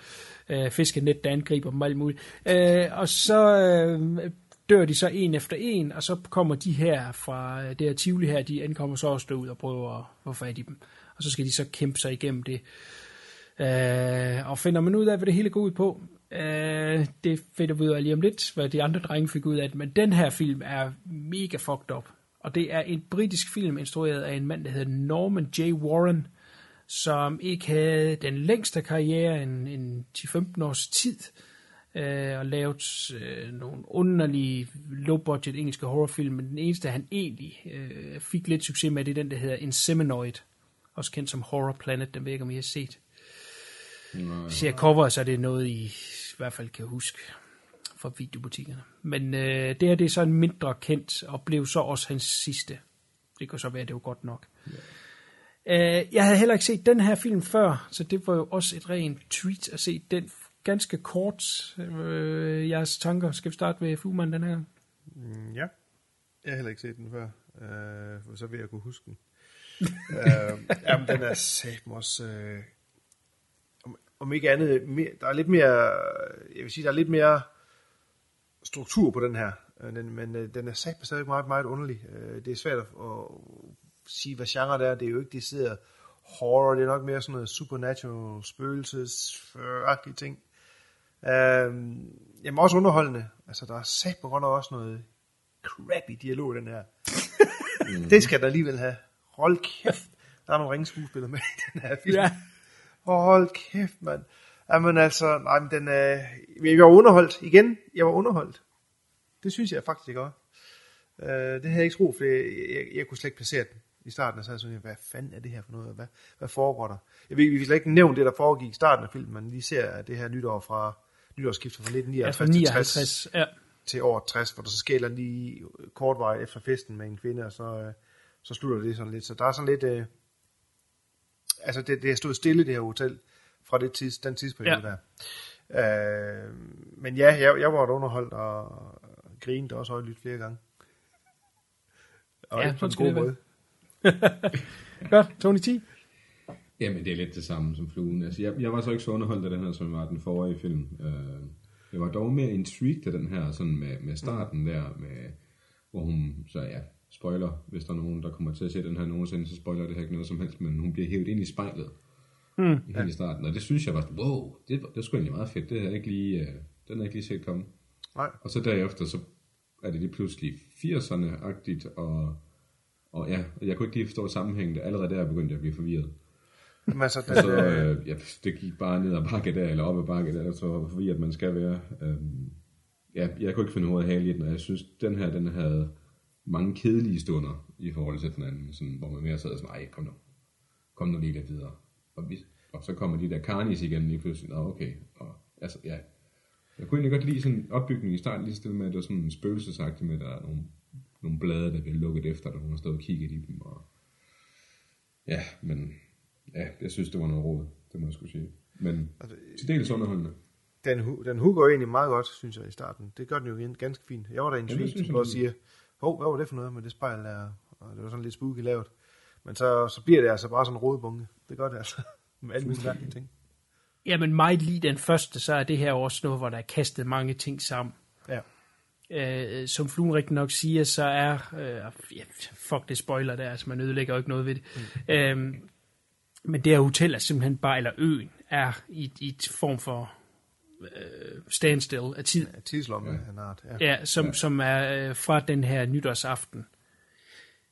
Øh, fiskenet, der angriber dem alt muligt. Øh, og så øh, dør de så en efter en, og så kommer de her fra øh, det her Tivoli her, de ankommer så også derud og prøver at få fat i dem. Og så skal de så kæmpe sig igennem det. Øh, og finder man ud af, hvad det hele går ud på, øh, det finder vi ud af lige om lidt, hvad de andre drenge fik ud af det. Men den her film er mega fucked up. Og det er en britisk film, instrueret af en mand, der hedder Norman J. Warren, som ikke havde den længste karriere en, en 10-15 års tid, øh, og lavet øh, nogle underlige low-budget engelske horrorfilm, men den eneste, han egentlig øh, fik lidt succes med, det er den, der hedder Inseminoid, også kendt som Horror Planet, den ved jeg ikke, om I har set. Ser cover, så er det noget, I i hvert fald kan huske fra videobutikkerne. Men øh, det her, det er så en mindre kendt, og blev så også hans sidste. Det kan så være, det var godt nok. Øh, jeg havde heller ikke set den her film før, så det var jo også et rent treat at se den ganske kort. Øh, jeres tanker, skal vi starte ved Fugman den her? Mm, ja. Jeg har heller ikke set den før, øh, for så vil jeg kunne huske den. øh, jamen, den er satme også... Øh, om, om ikke andet, mere, der er lidt mere... Jeg vil sige, der er lidt mere struktur på den her. Øh, Den, men øh, den er satme stadig meget, meget underlig. Øh, det er svært at, at sige, hvad genre det er. Det er jo ikke decideret horror. Det er nok mere sådan noget supernatural, spøgelses ting. Øh, jamen også underholdende. Altså, der er satme godt nok også noget crappy dialog i den her. det skal der alligevel have. Hold kæft. Der er nogle ringe skuespillere med i den her film. Ja. Hold kæft, mand. Jamen altså, nej, men den er... Jeg var underholdt. Igen, jeg var underholdt. Det synes jeg faktisk, gør. Uh, det havde jeg ikke troet, for jeg, jeg, jeg, kunne slet ikke placere den i starten. Og så sådan, hvad fanden er det her for noget? Hvad, hvad foregår der? Jeg ved, vi slet ikke nævne det, der foregik i starten af filmen, men lige ser det her nytår fra nytårsskiftet fra Ja, 1959 fra til 59. 60 Ja. til år 60, hvor der så skælder lige kort vej efter festen med en kvinde, og så, øh, så slutter det sådan lidt. Så der er sådan lidt... Øh, altså, det, det har stået stille, det her hotel, fra det tids, den tidsperiode Ja. der. Øh, men ja, jeg, jeg var underholdt og grinede også højlydt flere gange. Og Ja, ja, på en god måde. Godt, Tony T. Jamen, det er lidt det samme som fluen. Altså, jeg, jeg var så ikke så underholdt af den her, som var den forrige film. Øh, jeg var dog mere intrigued af den her, sådan med, med starten der, med, hvor hun, så ja, spoiler, hvis der er nogen, der kommer til at se den her nogensinde, så spoiler det her ikke noget som helst, men hun bliver hævet ind i spejlet. Mm, helt i starten, og det synes jeg var, wow, det, det var sgu egentlig meget fedt, det havde ikke lige, øh, den havde ikke lige set komme. Nej. Og så derefter, så er det lige pludselig 80'erne-agtigt, og, og ja, jeg kunne ikke lige forstå sammenhængen, allerede der begyndte jeg at blive forvirret. Altså, Og den, så, øh, øh, ja, det gik bare ned ad bakke der, eller op ad bakke der, så hvor forvirret man skal være. Øhm, ja, jeg kunne ikke finde hovedet hale i den, og jeg synes, den her, den havde mange kedelige stunder i forhold til den anden, sådan, hvor man mere sad sådan, ej, kom nu, kom nu lige lidt videre. Og, vi, og så kommer de der carnies igen lige pludselig, nå okay, og altså, ja. Jeg kunne egentlig godt lide sådan en opbygning i starten, lige så stille med, at det var sådan en spøgelsesagtigt med, at der er nogle, nogle blade, der bliver lukket efter, der nogen har stået og kigget i dem, og ja, men ja, jeg synes, det var noget råd, det må jeg skulle sige. Men Altså, til dels underholdende. den, den jo egentlig meget godt, synes jeg, i starten. Det gør den jo ganske fint. Jeg var der en det tweet, hvor jeg siger, hov, hvad var det for noget med det spejl der? Og det var sådan lidt spooky lavet. Men så, så bliver det altså bare sådan en rodebunke. Det gør det altså. Med alle mulige mærkelige ting. Jamen meget lige den første, så er det her også noget, hvor der er kastet mange ting sammen. Ja. Øh, som fluen rigtig nok siger, så er... Øh, ja, fuck det spoiler der, altså man ødelægger jo ikke noget ved det. Mm. Øh, men det her hotel er simpelthen bare, eller øen, er i, i et form for øh, standstill af tid. Ja, tidslomme ja. en art. Ja. Ja, som, ja. som er øh, fra den her nytårsaften.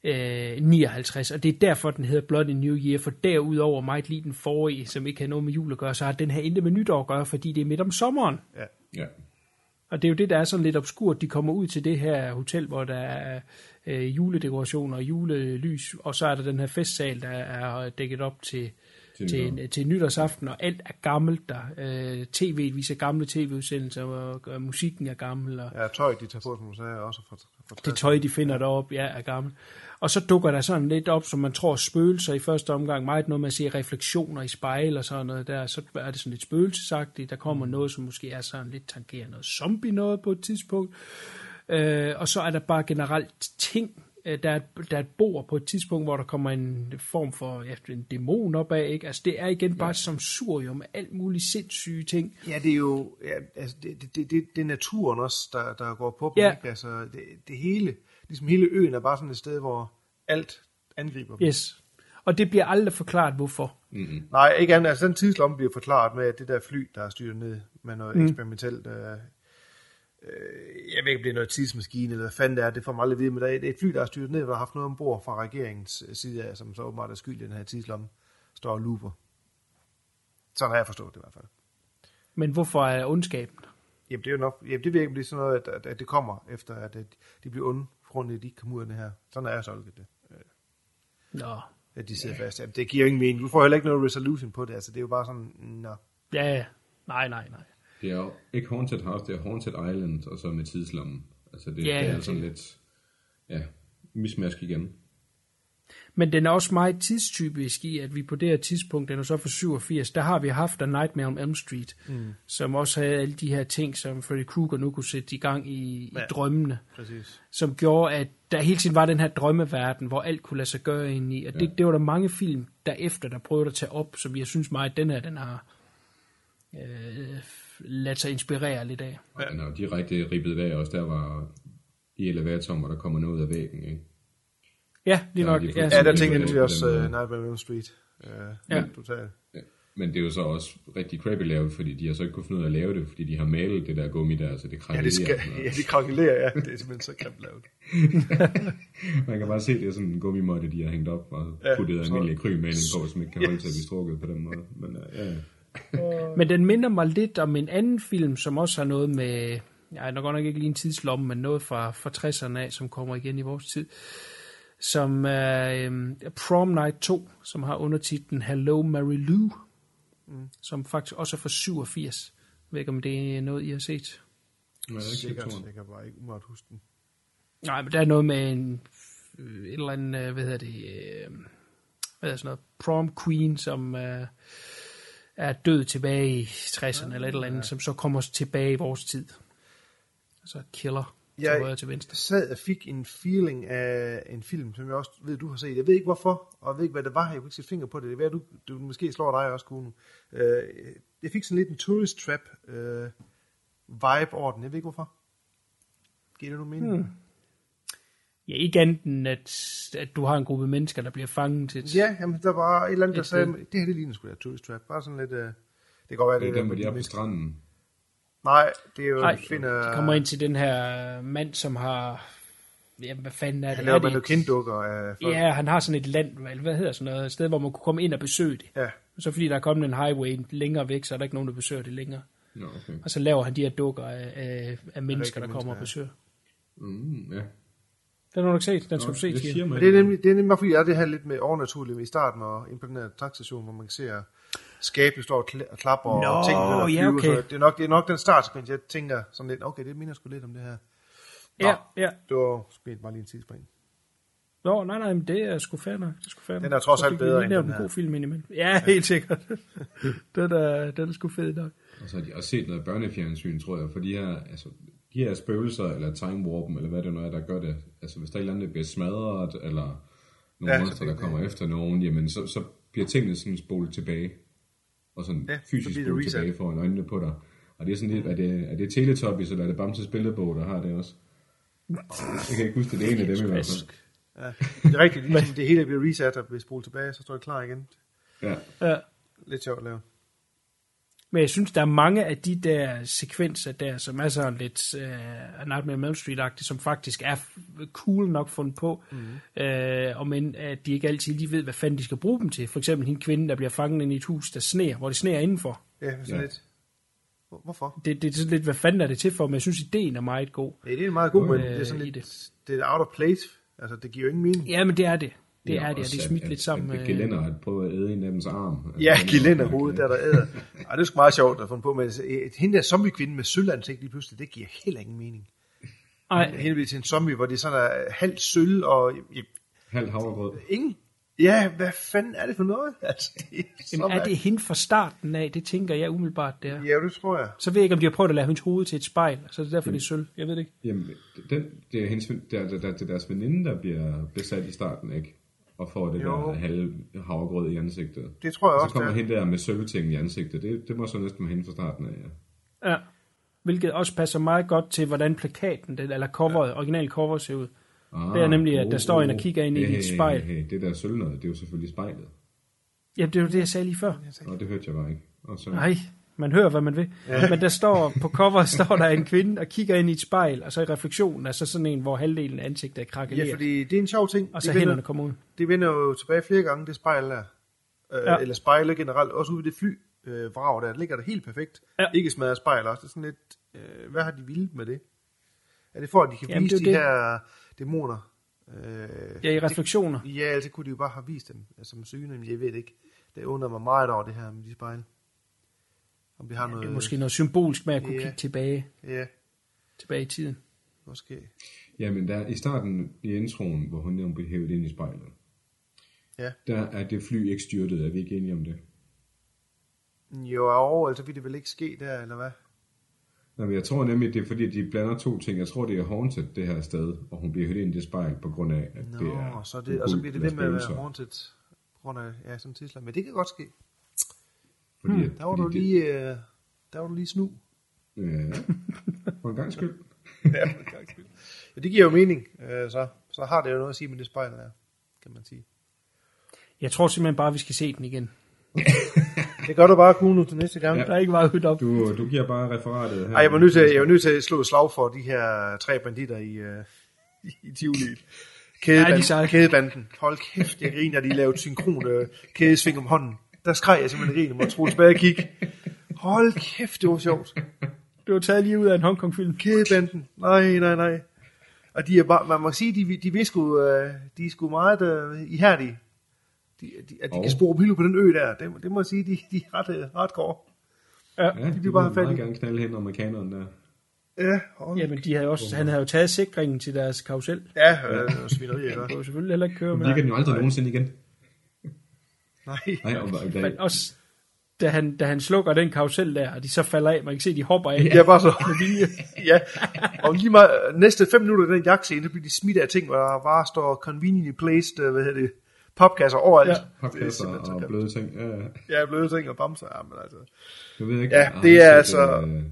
Øh, 59, og det er derfor, den hedder Bloody New Year, for derudover meget lige den forrige, som ikke har noget med jul at gøre, så har den her intet med nytår at gøre, fordi det er midt om sommeren. ja. Ja. Og det er jo det, der er sådan lidt obskurt. De kommer ud til det her hotel, hvor der er øh, juledekorationer og julelys, og så er der den her festsal, der er dækket op til, til til, nytår. til, nytårsaften, og alt er gammelt der. Øh, TV viser gamle tv-udsendelser, og, og musikken er gammel, og ja, tøj, de tager på, som du sagde, også fra, fra det tøj, de finder deroppe, ja, er gammelt. Og så dukker der sådan lidt op, som man tror spøgelser i første omgang. Meget noget, man ser refleksioner i spejl og sådan noget der. Så er det sådan lidt spøgelsesagtigt. Der kommer noget, som måske er sådan lidt tangerer noget zombie noget på et tidspunkt. Øh, og så er der bare generelt ting. Øh, Der er, der er et bord på et tidspunkt, hvor der kommer en form for ja, en dæmon op af. Ikke? Altså, det er igen bare som surium med alt muligt sindssyge ting. Ja, det er jo ja, altså, det, det, det, det, er naturen også, der, der går på dem. Ja. Ikke? Altså, det, det hele, ligesom hele øen er bare sådan et sted, hvor alt angriber dem. Yes. Og det bliver aldrig forklaret, hvorfor. Nej, ikke andet. Altså, den tidslomme bliver forklaret med, at det der fly, der er styret ned med noget mm. eksperimentelt... Øh, øh, jeg ved ikke, om det er noget tidsmaskine, eller hvad fanden det er, det får man aldrig at vide, men der er det et fly, der er styret ned, der har haft noget ombord fra regeringens side af, som så åbenbart er skyld i den her tidslomme, står og looper. Sådan har jeg forstået det i hvert fald. Men hvorfor er ondskaben? Jamen, det er jo nok, jamen, det virker det er sådan noget, at, at, at det kommer efter, at, at de bliver onde, på grund af, at de ikke kommer ud af det her. Sådan er jeg solgt det. Nå, At de sidder fast. Jamen, det giver ingen mening. Du får heller ikke noget resolution på det. Altså, det er jo bare sådan, nå. ja, ja. nej, nej, nej. Det er jo ikke Haunted House, det er Haunted Island, og så med tidslommen. Altså det, Ja, det ja, er sådan lidt, ja, mismask igen. Men den er også meget tidstypisk i, at vi på det her tidspunkt, den er så for 87, der har vi haft A Nightmare on Elm Street, mm. som også havde alle de her ting, som Freddy Krueger nu kunne sætte i gang i, ja. Ja. i drømmene, Præcis. som gjorde, at der hele tiden var den her drømmeverden, hvor alt kunne lade sig gøre ind i. Og det, det var der mange film derefter, der prøvede at tage op, som jeg synes meget, at den her, den har øh, ladet sig inspirere lidt af. Og den er jo direkte ribbet af også, der var i elevatoren, hvor der kommer noget ud af væggen, ikke? Ja, lige Der er nok. de Ja, Ja, der det er vi på også uh. Nightmare on Elm Street. Uh, Ja. ja. Totalt. Ja. Men det er jo så også rigtig crappy lavet, fordi de har så ikke kunnet finde ud af at lave det, fordi de har malet det der gummi der, så det Ja, krakelerer. det skal, ja, de krakelerer, ja. Det er simpelthen så grimt lavet. Man kan bare se, det er sådan en gummimåtte, de har hængt op og Ja, puttet almindelig akrylmaling på, som ikke kan holde Yes. til at blive strukket på den måde. Men uh, ja, ja. Men den minder mig lidt om en anden film, som også har noget med, jeg er nok godt nok ikke lige en tidslomme, men noget fra, fra 60'erne af, som kommer igen i vores tid, som er øhm, Prom Night 2, som har undertitlen Hello Mary Lou, mm. som faktisk også er fra 87. Jeg ved ikke, om det er noget, I har set. Jeg har ikke set Sikkert, jeg kan bare ikke umiddelbart huske den. Nej, men der er noget med en, øh, et eller andet, øh, hvad hedder det, øh, hvad hedder sådan noget, prom queen, som øh, er død tilbage i 60'erne eller et eller andet, som så kommer tilbage i vores tid. Altså killer til Jeg- højre til venstre. Jeg sad og fik en feeling af en film, som jeg også ved, du har set. Jeg ved ikke hvorfor, og jeg ved ikke, hvad det var. Jeg kunne ikke sætte finger på det. Det er ved, du, du måske slår dig også, Kuno. Øh, jeg fik sådan lidt en tourist trap øh, vibe over den. Jeg ved ikke hvorfor. Giver det nogen mening? Hmm. Ja, ikke andet at, at du har en gruppe mennesker, der bliver fanget til. Ja, jamen, der var et eller andet, der sagde, det her det ligner sgu da tourist trap. Bare sådan lidt... Øh, det kan godt være, Det er det dem, hvor de er på stranden. Nej, det er jo, Nej, de finder... de kommer ind til den her mand, som har... Jamen, hvad fanden er det? Han Er laver mannequin-dukker af folk. Ja, han har sådan et land, hvad hedder sådan noget, et sted, hvor man kunne komme ind og besøge det. Ja. Så fordi der er kommet en highway længere væk, så er der ikke nogen, der besøger det længere. Nå, okay. Og så laver han de her dukker af, af, af mennesker, der kommer og mennesker, besøger. Mm, ja. Den har du ikke set, den skal Nå, du se, det siger mig. det er nemlig, det er nemlig bare fordi, jeg er det her lidt med overnaturligt i starten og ind på den her takstation, hvor man kan se, at skabet står og kla- og klapper Nå, og ting at ja, okay. så det er nok, det er nok den startsekvens, jeg tænker sådan lidt, okay, det minder sgu lidt om det her. Nå, Ja, ja. Det var sgu bare lige en tidsspring. Nå, nej, nej, men det er sgu fair nok. Det er sgu fair. Den er trods alt bedre end den en her. god film indimellem. Ja, helt sikkert. den, er, den er sgu fed nok. Og så har de også set noget børnefjernsyn, tror jeg, for de her, altså, de her spøgelser, eller time warpen, eller hvad det nu er, der gør det. Altså, hvis der er et eller andet, der bliver smadret, eller nogle Ja, så monster, der det- kommer efter nogen, jamen, så, så bliver tingene sådan spolet tilbage. Og sådan Ja, så fysisk det spolet tilbage foran øjnene på dig. Og det er sådan lidt, er det, er det Teletubbies, eller er det Bamses billedbog, der har det også? Jeg kan ikke huske, det er en af dem i hvert fald. Ja, det er rigtigt, ligesom det hele bliver reset og bliver spolet tilbage, så står det klar igen. Ja. Ja. Lidt sjovt at lave. Men jeg synes, der er mange af de der sekvenser der, som er sådan lidt uh, Nightmare on Elm Street-agtige, som faktisk er cool nok fundet på, mm. uh, og men at de ikke altid lige ved, hvad fanden de skal bruge dem til. For eksempel hende kvinde, der bliver fanget ind i et hus, der sneer, hvor det sneer indenfor. Ja, sådan Ja. lidt. Hvor- Hvorfor? Det, det er sådan lidt, hvad fanden er det til for, men jeg synes, ideen er meget god. Ja, det er meget god, men Øh, det er sådan lidt, det er out of place. Altså, det giver jo ingen mening. Ja, men det er det. Det Ja, er det, og det er smidt at- lidt sammen At, med... at gelænder at prøve at æde en af dems arm. Altså, Ja, den er- gelænderhovedet, der der æder. Ej, det er sgu meget sjovt at finde på, men altså, et- hende der zombie-kvinde med sølvansigt lige pludselig, det giver heller ingen mening. Ej, Hende bliver til en zombie, hvor det er sådan er halvt sølv og ja, Halv havregrød. ingen. Ja, hvad fanden er det for noget? Altså, det er, jamen, er det hende fra starten af? Det tænker jeg umiddelbart, det er. Ja, det tror jeg. Så ved jeg ikke, om de har prøvet at lave hendes hoved til et spejl, så er det derfor, det er sølv. Jeg ved det ikke. Jamen, den, det er, hendes, det er, det er, det er deres veninde, der bliver besat i starten, ikke? Og får det Jo. der halve havregrød i ansigtet. Det tror jeg Og også, så kommer det hende der med sølvtingen i ansigtet. Det, det må så næsten være hende fra starten af, ja. Ja. Hvilket også passer meget godt til, hvordan plakaten, den, eller coveret, original cover ser ud. Ah, Det er nemlig, at der står en og kigger ind i hey, et spejl. Hey, hey, det der sølv noget, det er jo selvfølgelig spejlet. Jamen, det er jo det, jeg sagde lige før. Og det hørte jeg bare ikke. Og så, Nej, man hører, hvad man vil. Ja. Men der står, på coveret står der en kvinde og kigger ind i et spejl, og så i refleksionen er så sådan en, hvor halvdelen af ansigtet er Ja, krakeleret. fordi det er en sjov ting. og så det hænderne vender, kommer ud. det vender jo tilbage flere gange, det spejl der. Øh, Ja. Eller spejle generelt. Også ude i det fly øh, vrag der, der ligger der helt perfekt. Ja. Ikke smadret spejl også. Det er sådan lidt, øh, hvad har de vildt med det? Er det for, at de kan Jamen, vise det de er her dæmoner? Øh, Ja, i refleksioner. Ja, altså kunne de jo bare have vist dem altså, som syne, men jeg ved det ikke. Det undrer mig meget over det her med de spejle. Om det har Det noget... er måske noget symbolsk med at kunne Ja. kigge tilbage, Ja, tilbage i tiden. måske. Jamen, der, i starten i introen, hvor hun nævner bliver hævet ind i spejlet, Ja. der er det fly ikke styrtet. Er vi ikke enige om det? Jo, og altså vil det vel ikke ske der, eller hvad? Nå, men jeg tror nemlig, det er fordi, de blander to ting. Jeg tror, det er haunted, det her sted, og hun bliver hævet ind i det spejl, på grund af, at Nå, det er så det, og så bliver det ved med at være haunted på grund af ja, sådan tidsler. Men det kan godt ske. Fordi, at- Der var fordi du det- lige, øh, der var du lige snu. Ja, for en gang skyld. ja, ja, det giver jo mening. Øh, så, så har det jo noget at sige med det spejl der, kan man sige. Jeg tror simpelthen bare, at vi skal se den igen. Det gør du bare, Kuno, til næste gang. Ja. Der er ikke meget højt op. Du, du giver bare referatet her. Ej, jeg var nødt til, jeg var nødt til at slå slag for de her tre banditter i, øh, i, Tivoli. Ja, de Kædebanden, kædebanden. Hold kæft, jeg griner, de lavede synkron øh, kædesving om hånden. Der skreg jeg simpelthen grin, og måtte tro tilbage og kigge. Hold kæft, det var sjovt. Det var taget lige ud af en Hongkong-film. Kædebanden. Nej, nej, nej. Og de er bare, man må sige, de, de, vil sgu, øh, de er sgu meget øh, ihærdige. De, de, at de Og- kan spore Milo på den ø der, det, det må jeg sige, de, de er ret øh, hardcore. Ja. Ja, de de bliver bare meget gerne knalde hen amerikaneren der. Ja, hold. Jamen, de havde også, han havde jo taget sikringen til deres karusel. ja øh, svineri, ikke? Det var selvfølgelig heller ikke køre Men med. de kan den jo aldrig nogensinde igen. Nej. Nej, og, og, Men også, da han, da han slukker den karusel der, og de så falder af, man kan se, de hopper af. Ja, bare så. ja, og lige meget, næste fem minutter i den jagtscene, så bliver de smidt af ting, hvor der bare står conveniently placed, øh, hvad hedder det, popkasser overalt. Ja. Det er Popkasser simpelthen så og bløde ting. Ja, ja. Ja, bløde ting og bamser. Ja, men altså. Jeg ved ikke. Ja, det er altså- øh,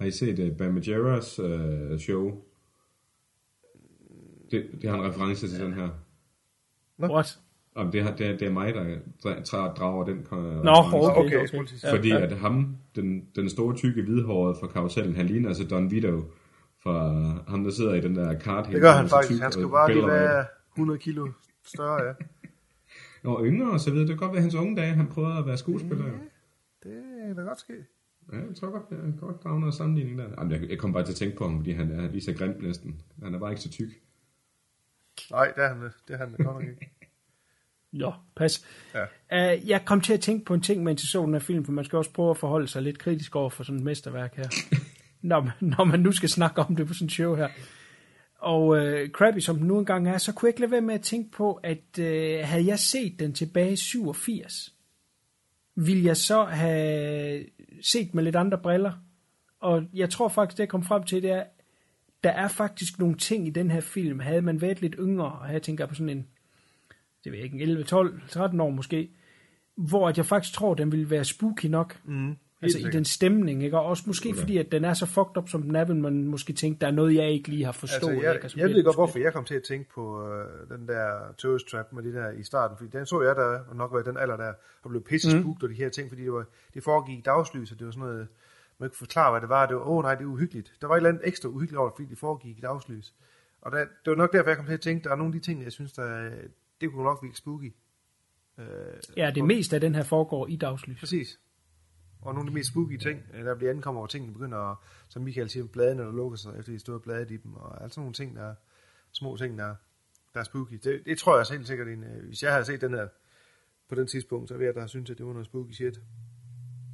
har I set uh, Bamajeras uh, show? Det, det har en reference til den her. What? Om det, har- det, er, det er mig, der dra- drager den Nå, okay, Okay, okay. okay. Fordi at ham, den, den store tykke hvidhårede fra karusellen, han ligner altså Don Vito fra ham, der sidder i den der kart. Det gør han faktisk. Han skal bare lige være 100 kilo større, ja. Og yngre og så videre. Det kan godt være hans unge dage, han prøvede at være skuespiller. jo. Det kan godt ske. Ja, jeg tror godt, jeg kan godt drage noget sammenligning der. Jamen, jeg, jeg kom bare til at tænke på ham, fordi han er lige så grim næsten. Han er bare ikke så tyk. Nej, det er han, det er han godt nok ikke. Nå, pas. Ja. Uh, jeg kom til at tænke på en ting, mens jeg så den her film, for man skal også prøve at forholde sig lidt kritisk over for sådan et mesterværk her. når, man, når man nu skal snakke om det på sådan en show her. Og uh, crappy som den nu engang er, så kunne jeg ikke lade være med at tænke på, at uh, havde jeg set den tilbage i 87, ville jeg så have set med lidt andre briller. Og jeg tror faktisk, det jeg kom frem til, det er, der er faktisk nogle ting i den her film, havde man været lidt yngre, og her tænker jeg på sådan en det ved jeg ikke, en 11, 12, 13 år måske, hvor at jeg faktisk tror, den ville være spooky nok. Mm, altså i sikkert. den stemning, ikke? Og også måske fordi, at den er så fucked up, som den er, vil man måske tænke, der er noget, jeg ikke lige har forstået. Altså, jeg, ikke? Altså, jeg det- ved godt, hvorfor jeg kom til at tænke på øh, den der tourist trap med de der i starten, fordi den så jeg der, og nok var i den alder der, og blev pisse spugt og de her ting, fordi det, var, det foregik i dagslys, og det var sådan noget, man ikke forklare, hvad det var. Det var, åh oh, nej, det er uhyggeligt. Der var et eller andet ekstra uhyggeligt over det, fordi det foregik i dagslys. Og der, det var nok derfor, jeg kom til at tænke, der er nogle af de ting, jeg synes, der, det kunne nok virke spooky. Øh, Ja, det meste af den her foregår i dagslys. Præcis. Og nogle af de mest spooky ting, øh, der bliver ankommer, hvor tingene begynder, at, som Michael siger, bladene der lukker sig, efter de stod bladet i dem, og alt sådan nogle ting, der små ting, der, der er spooky. Det, det tror jeg helt sikkert, en, øh, hvis jeg havde set den her på den tidspunkt, så ville jeg da have syntes, at det var noget spooky shit.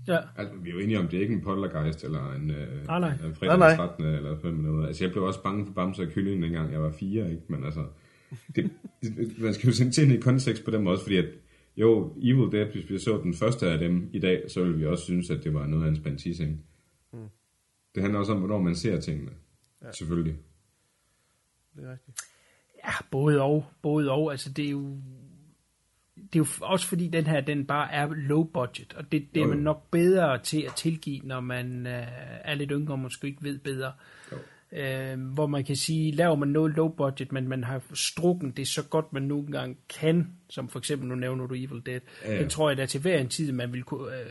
Ja. Altså, vi er jo enige om, det er ikke en poltergeist, eller en, øh, Nej, nej. en fredag Nej, nej. 13. eller 5 noget. Altså, jeg blev også bange for Bamse og Kyllingen, dengang jeg var fire, ikke? Men altså, det, man skal jo sætte tingene i kontekst på den måde, også fordi at, jo, Evil Dead, hvis vi så den første af dem i dag, så ville vi også synes, at det var noget af en ikke? Mm. Det handler også om, hvornår man ser tingene. Ja. Selvfølgelig. Det er rigtigt. Ja, både og. Både og. Altså, det er jo... Det er jo også fordi, den her, den bare er low budget, og det, det er Jo, man jo. nok bedre til at tilgive, når man øh, er lidt yngre og måske ikke ved bedre. Øh, hvor man kan sige, laver man noget low budget, men man har strukken det så godt, man nogle gange kan, som for eksempel, nu nævner du Evil Dead, Ja, ja. den tror jeg da til hver en tid, man vil kunne øh,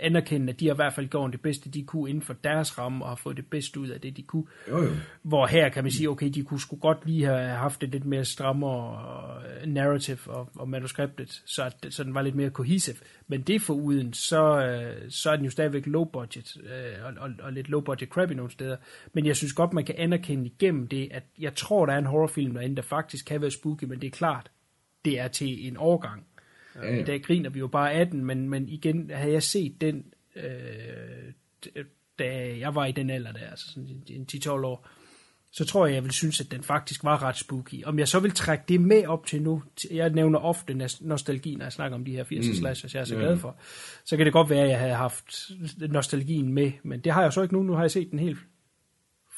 anerkende, at de har i hvert fald gjort det bedste, de kunne inden for deres ramme, og har fået det bedste ud af det, de kunne. Jo, jo. Hvor her kan man sige, okay, de kunne sgu godt lige have haft et lidt mere strammere øh, narrative og, og manuskriptet, så, at, så den var lidt mere cohesive. Men det for uden, så, øh, så er den jo stadigvæk low budget, øh, og, og, og lidt low budget crappy nogle steder. Men jeg synes godt, man kan anerkende igennem det, at jeg tror, der er en horrorfilm derinde, der faktisk kan være spooky, men det er klart, det er til en årgang. Ja, I ja. dag griner vi jo bare 18, men, men igen, havde jeg set den, øh, da jeg var i den alder der, altså sådan en- en 10-12 år, så tror jeg, jeg vil synes, at den faktisk var ret spooky. Om jeg så vil trække det med op til nu, jeg nævner ofte nostalgi, når jeg snakker om de her 80'er Mm. slashers, jeg er så glad for, så kan det godt være, at jeg havde haft nostalgien med, men det har jeg så ikke nu, nu har jeg set den helt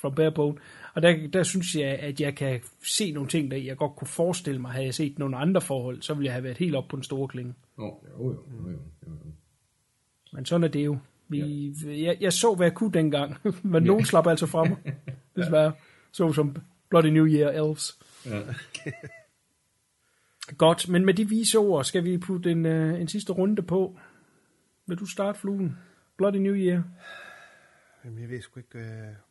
from bare bone. Og der, der synes jeg, at jeg kan se nogle ting, der jeg godt kunne forestille mig, havde jeg set nogle andre forhold, så ville jeg have været helt op på den store klinge. Jo, jo, jo, jo, jo, jo. Men sådan er det jo. Vi, jeg, jeg så, hvad jeg kunne dengang, men nogen slap altså fra mig, desværre. Så som Bloody New Year Elves. Ja. Godt, men med de vise ord skal vi putte en, uh, en sidste runde på. Vil du starte fluen? Bloody New Year. Jamen, jeg ved sgu ikke... Øh...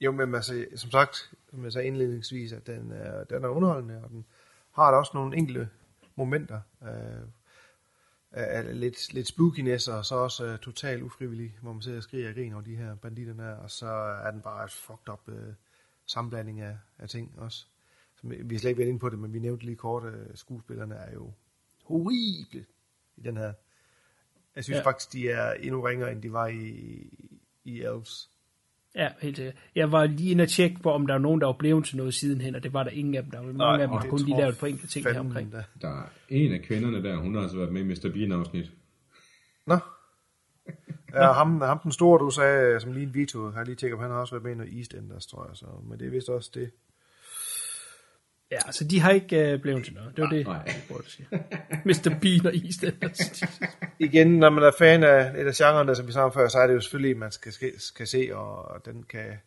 Jo, men altså, som sagt, som jeg sagde indledningsvis, at den er, den er underholdende, og den har da også nogle enkelte momenter øh, af, lidt, lidt spookiness, og så også øh, totalt ufrivillig, hvor man sidder og skriger og griner over de her banditter der, og så er den bare et fucked up øh, sammenblanding af, af ting også. Som, vi har slet ikke været inde på det, men vi nævnte lige kort, øh, skuespillerne er jo horrible i den her. Jeg synes ja. faktisk, de er endnu ringere, end de var i, i Elves. Ja, helt sikkert. Jeg var lige inde og tjekke på, om der var nogen, der var blevet til noget sidenhen, og det var der ingen af dem. Der var mange af dem, der det kun lige lavet på enkelte ting her omkring. da. Der er en af kvinderne der, hun har altså været med i Mr. Bean-afsnit. Nå. Ja, ham, ham den store, du sagde, som lige en Vito, har lige tjekket, han har også været med i noget EastEnders, tror jeg. Så, men det er vist også det. Ja, så de har ikke uh, blevet til noget. Det var det, nej. jeg prøvede at sige. Mr. Bean og EastEnders. Igen, når man er fan af et af genrerne, som vi snakkede før, så er det jo selvfølgelig, at man skal, skal, skal se, og den kan...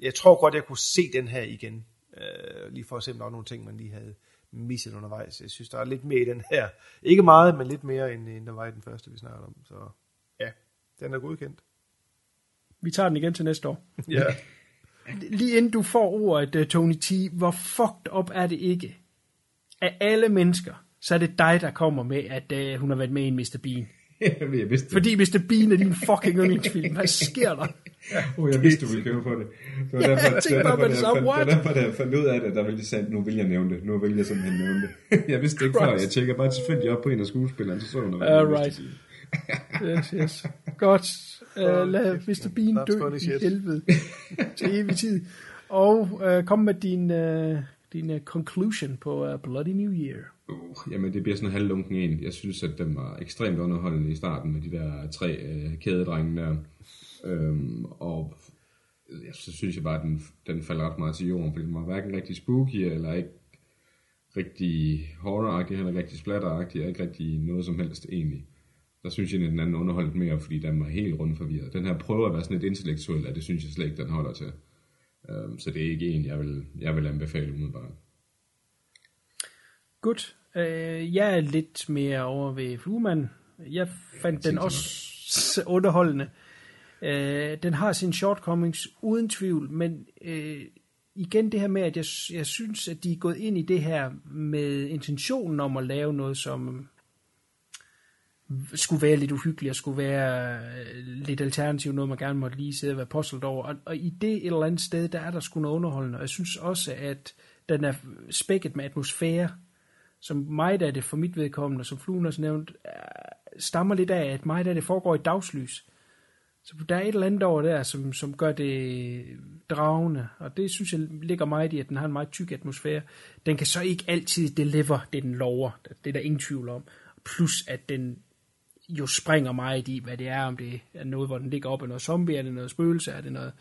Jeg tror godt, jeg kunne se den her igen, øh, lige for at se, om der var nogle ting, man lige havde misset undervejs. Jeg synes, der er lidt mere i den her. Ikke meget, men lidt mere, end, end der var i den første, vi snakkede om. Så ja, den er godkendt. Vi tager den igen til næste år. Ja. Lige inden du får ordet, uh, Tony T, hvor fucked up er det ikke? Af alle mennesker, så er det dig, der kommer med, at uh, hun har været med i en Mr. Bean. jeg vidste det. Fordi Mr. Bean er din fucking yndlingsfilm. Hvad sker der? Oh, jeg vidste, du ville købe på det. Det var Ja, derfor, jeg tænkte bare med det samme, fandt- det what? var derfor, da jeg fandt ud af det, der ville jeg sige, nu vil jeg nævne det. Nu vil jeg simpelthen nævne det. jeg vidste det ikke før. Jeg tjekker bare tilfældigt op på en af skuespillerne, så så jeg noget. Alright. Yes, yes. Godt. Uh, lad Mr. Bean dø i shit. helvede til evig tid. Og uh, kom med din, uh, din uh, conclusion på uh, Bloody New Year. Uh, jamen, det bliver sådan en halvlunken en. Jeg synes, at den var ekstremt underholdende i starten med de der tre øh, kædedrenge der. Øhm, og jeg så synes jeg bare, at den, den falder ret meget til jorden, fordi den var hverken rigtig spooky, eller ikke rigtig horror-agtig, eller rigtig splatter-agtig, og ikke rigtig noget som helst egentlig. Der synes jeg, at den anden underholdt mere, fordi den var helt rundt forvirret. Den her prøver at være sådan lidt intellektuel, og det synes jeg slet ikke, den holder til. Øhm, så det er ikke en, jeg vil, jeg vil anbefale umiddelbart. Godt. Uh, jeg er lidt mere over ved Flueman. Jeg fandt den også underholdende. Uh, den har sine shortcomings uden tvivl, men uh, igen det her med, at jeg, jeg synes, at de er gået ind i det her med intentionen om at lave noget, som skulle være lidt uhyggelig og skulle være øh, lidt alternativ, noget man gerne måtte lige sidde og være postlet over. Og, og i det et eller andet sted, der er der sgu noget underholdende. Og jeg synes også, at den er spækket med atmosfære, som mig, der er det for mit vedkommende, som Fluen også nævnt, stammer lidt af, at mig, der det foregår i dagslys. Så der er et eller andet over der, som, som gør det dragende, og det synes jeg ligger meget i, at den har en meget tyk atmosfære. Den kan så ikke altid deliver det, den lover. Det er der ingen tvivl om. Plus, at den jo springer meget i, hvad det er, om det er noget, hvor den ligger op af noget zombie, er det noget spøgelse, er det noget...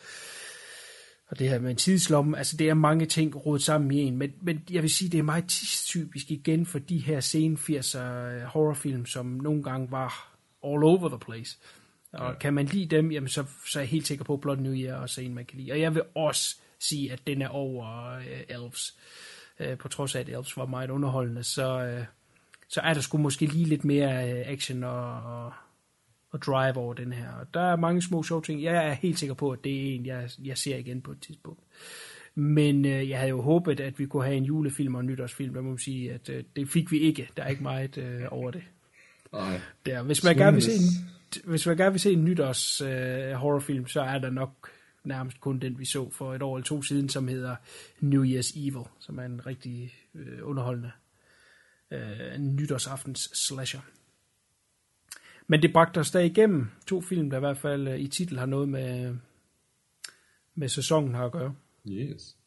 Og det her med en tidslomme, altså det er mange ting rodet sammen i en, men, men jeg vil sige, det er meget tidstypisk igen for de her sen 80'er horrorfilm, som nogle gange var all over the place. Og ja. kan man lide dem, jamen så, så er jeg helt sikker på, at Blood New Year er også en, man kan lide. Og jeg vil også sige, at den er over uh, Elves. Uh, på trods af, at Elves var meget underholdende, så, uh, så er der sgu måske lige lidt mere uh, action og, og, og drive over den her. Og der er mange små sjove ting. Jeg er helt sikker på, at det er en, jeg, jeg ser igen på et tidspunkt. Men øh, jeg havde jo håbet, at vi kunne have en julefilm og en nytårsfilm. Der må man sige, at øh, det fik vi ikke. Der er ikke meget øh, over det. Nej. Der. Hvis man gerne vil se en, hvis man gerne vil se en nytårs øh, horrorfilm, så er der nok nærmest kun den, vi så for et år eller to siden, som hedder New Year's Evil, som er en rigtig øh, underholdende øh, nytårsaftens slasher. Men det bragte os der igennem to film, der i hvert fald øh, i titel har noget med, med sæsonen har at gøre. Yes.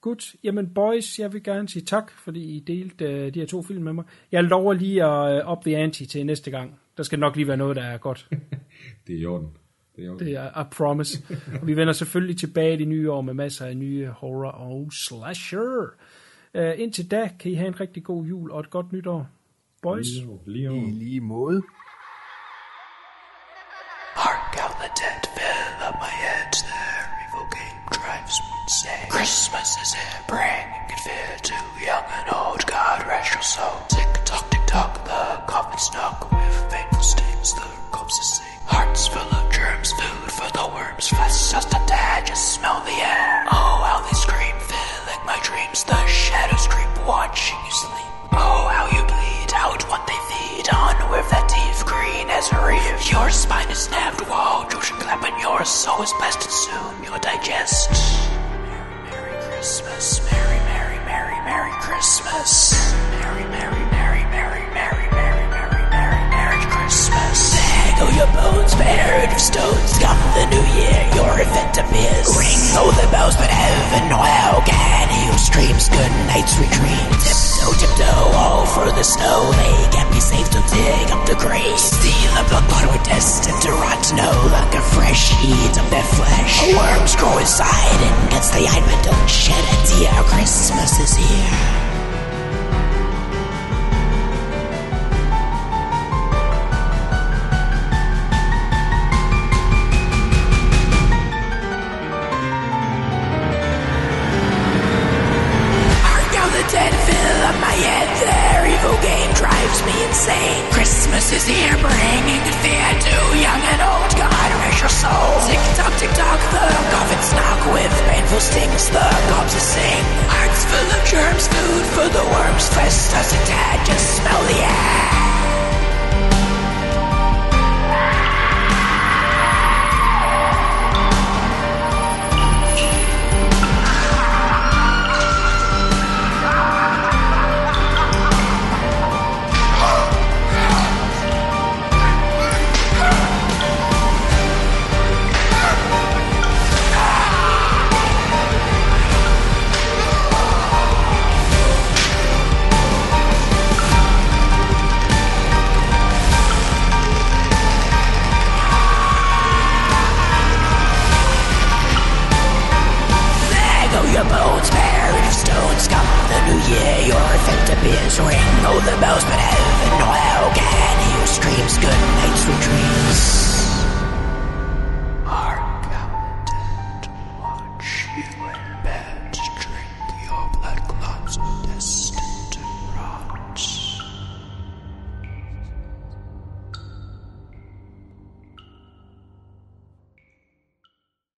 Godt. Jamen boys, jeg vil gerne sige tak, fordi I delte øh, de her to film med mig. Jeg lover lige at øh, up the ante til næste gang. Der skal nok lige være noget, der er godt. Det er i orden. Det er orden. Det er I promise. Og vi vender selvfølgelig tilbage i det nye år med masser af nye horror og slasher. Uh, indtil da kan I have en rigtig god jul og et godt nytår. Boys. Lige. Lige. I lige måde. Watching you sleep. Oh, how you bleed out what they feed on with that teeth green as a reef. Your spine is snapped while Josh clap and your soul is blessed and soon you'll digest. Merry, Merry Christmas, Merry, Merry, Merry, Merry Christmas. Merry, Merry, Merry, Merry, Merry, Merry, Merry, Merry, Merry Christmas. Dangle your bones buried of stones. Come the new year, your event appears. Ring oh the bells, but heaven how can you streams good nights retreat. Tiptoe, tiptoe all through the snow. They can't be safe to dig up the grave. Steal the blood bought were destined to rot. No longer fresh, eat up their flesh. Worms grow inside and gets the eye, but don't shed a tear. Christmas is here.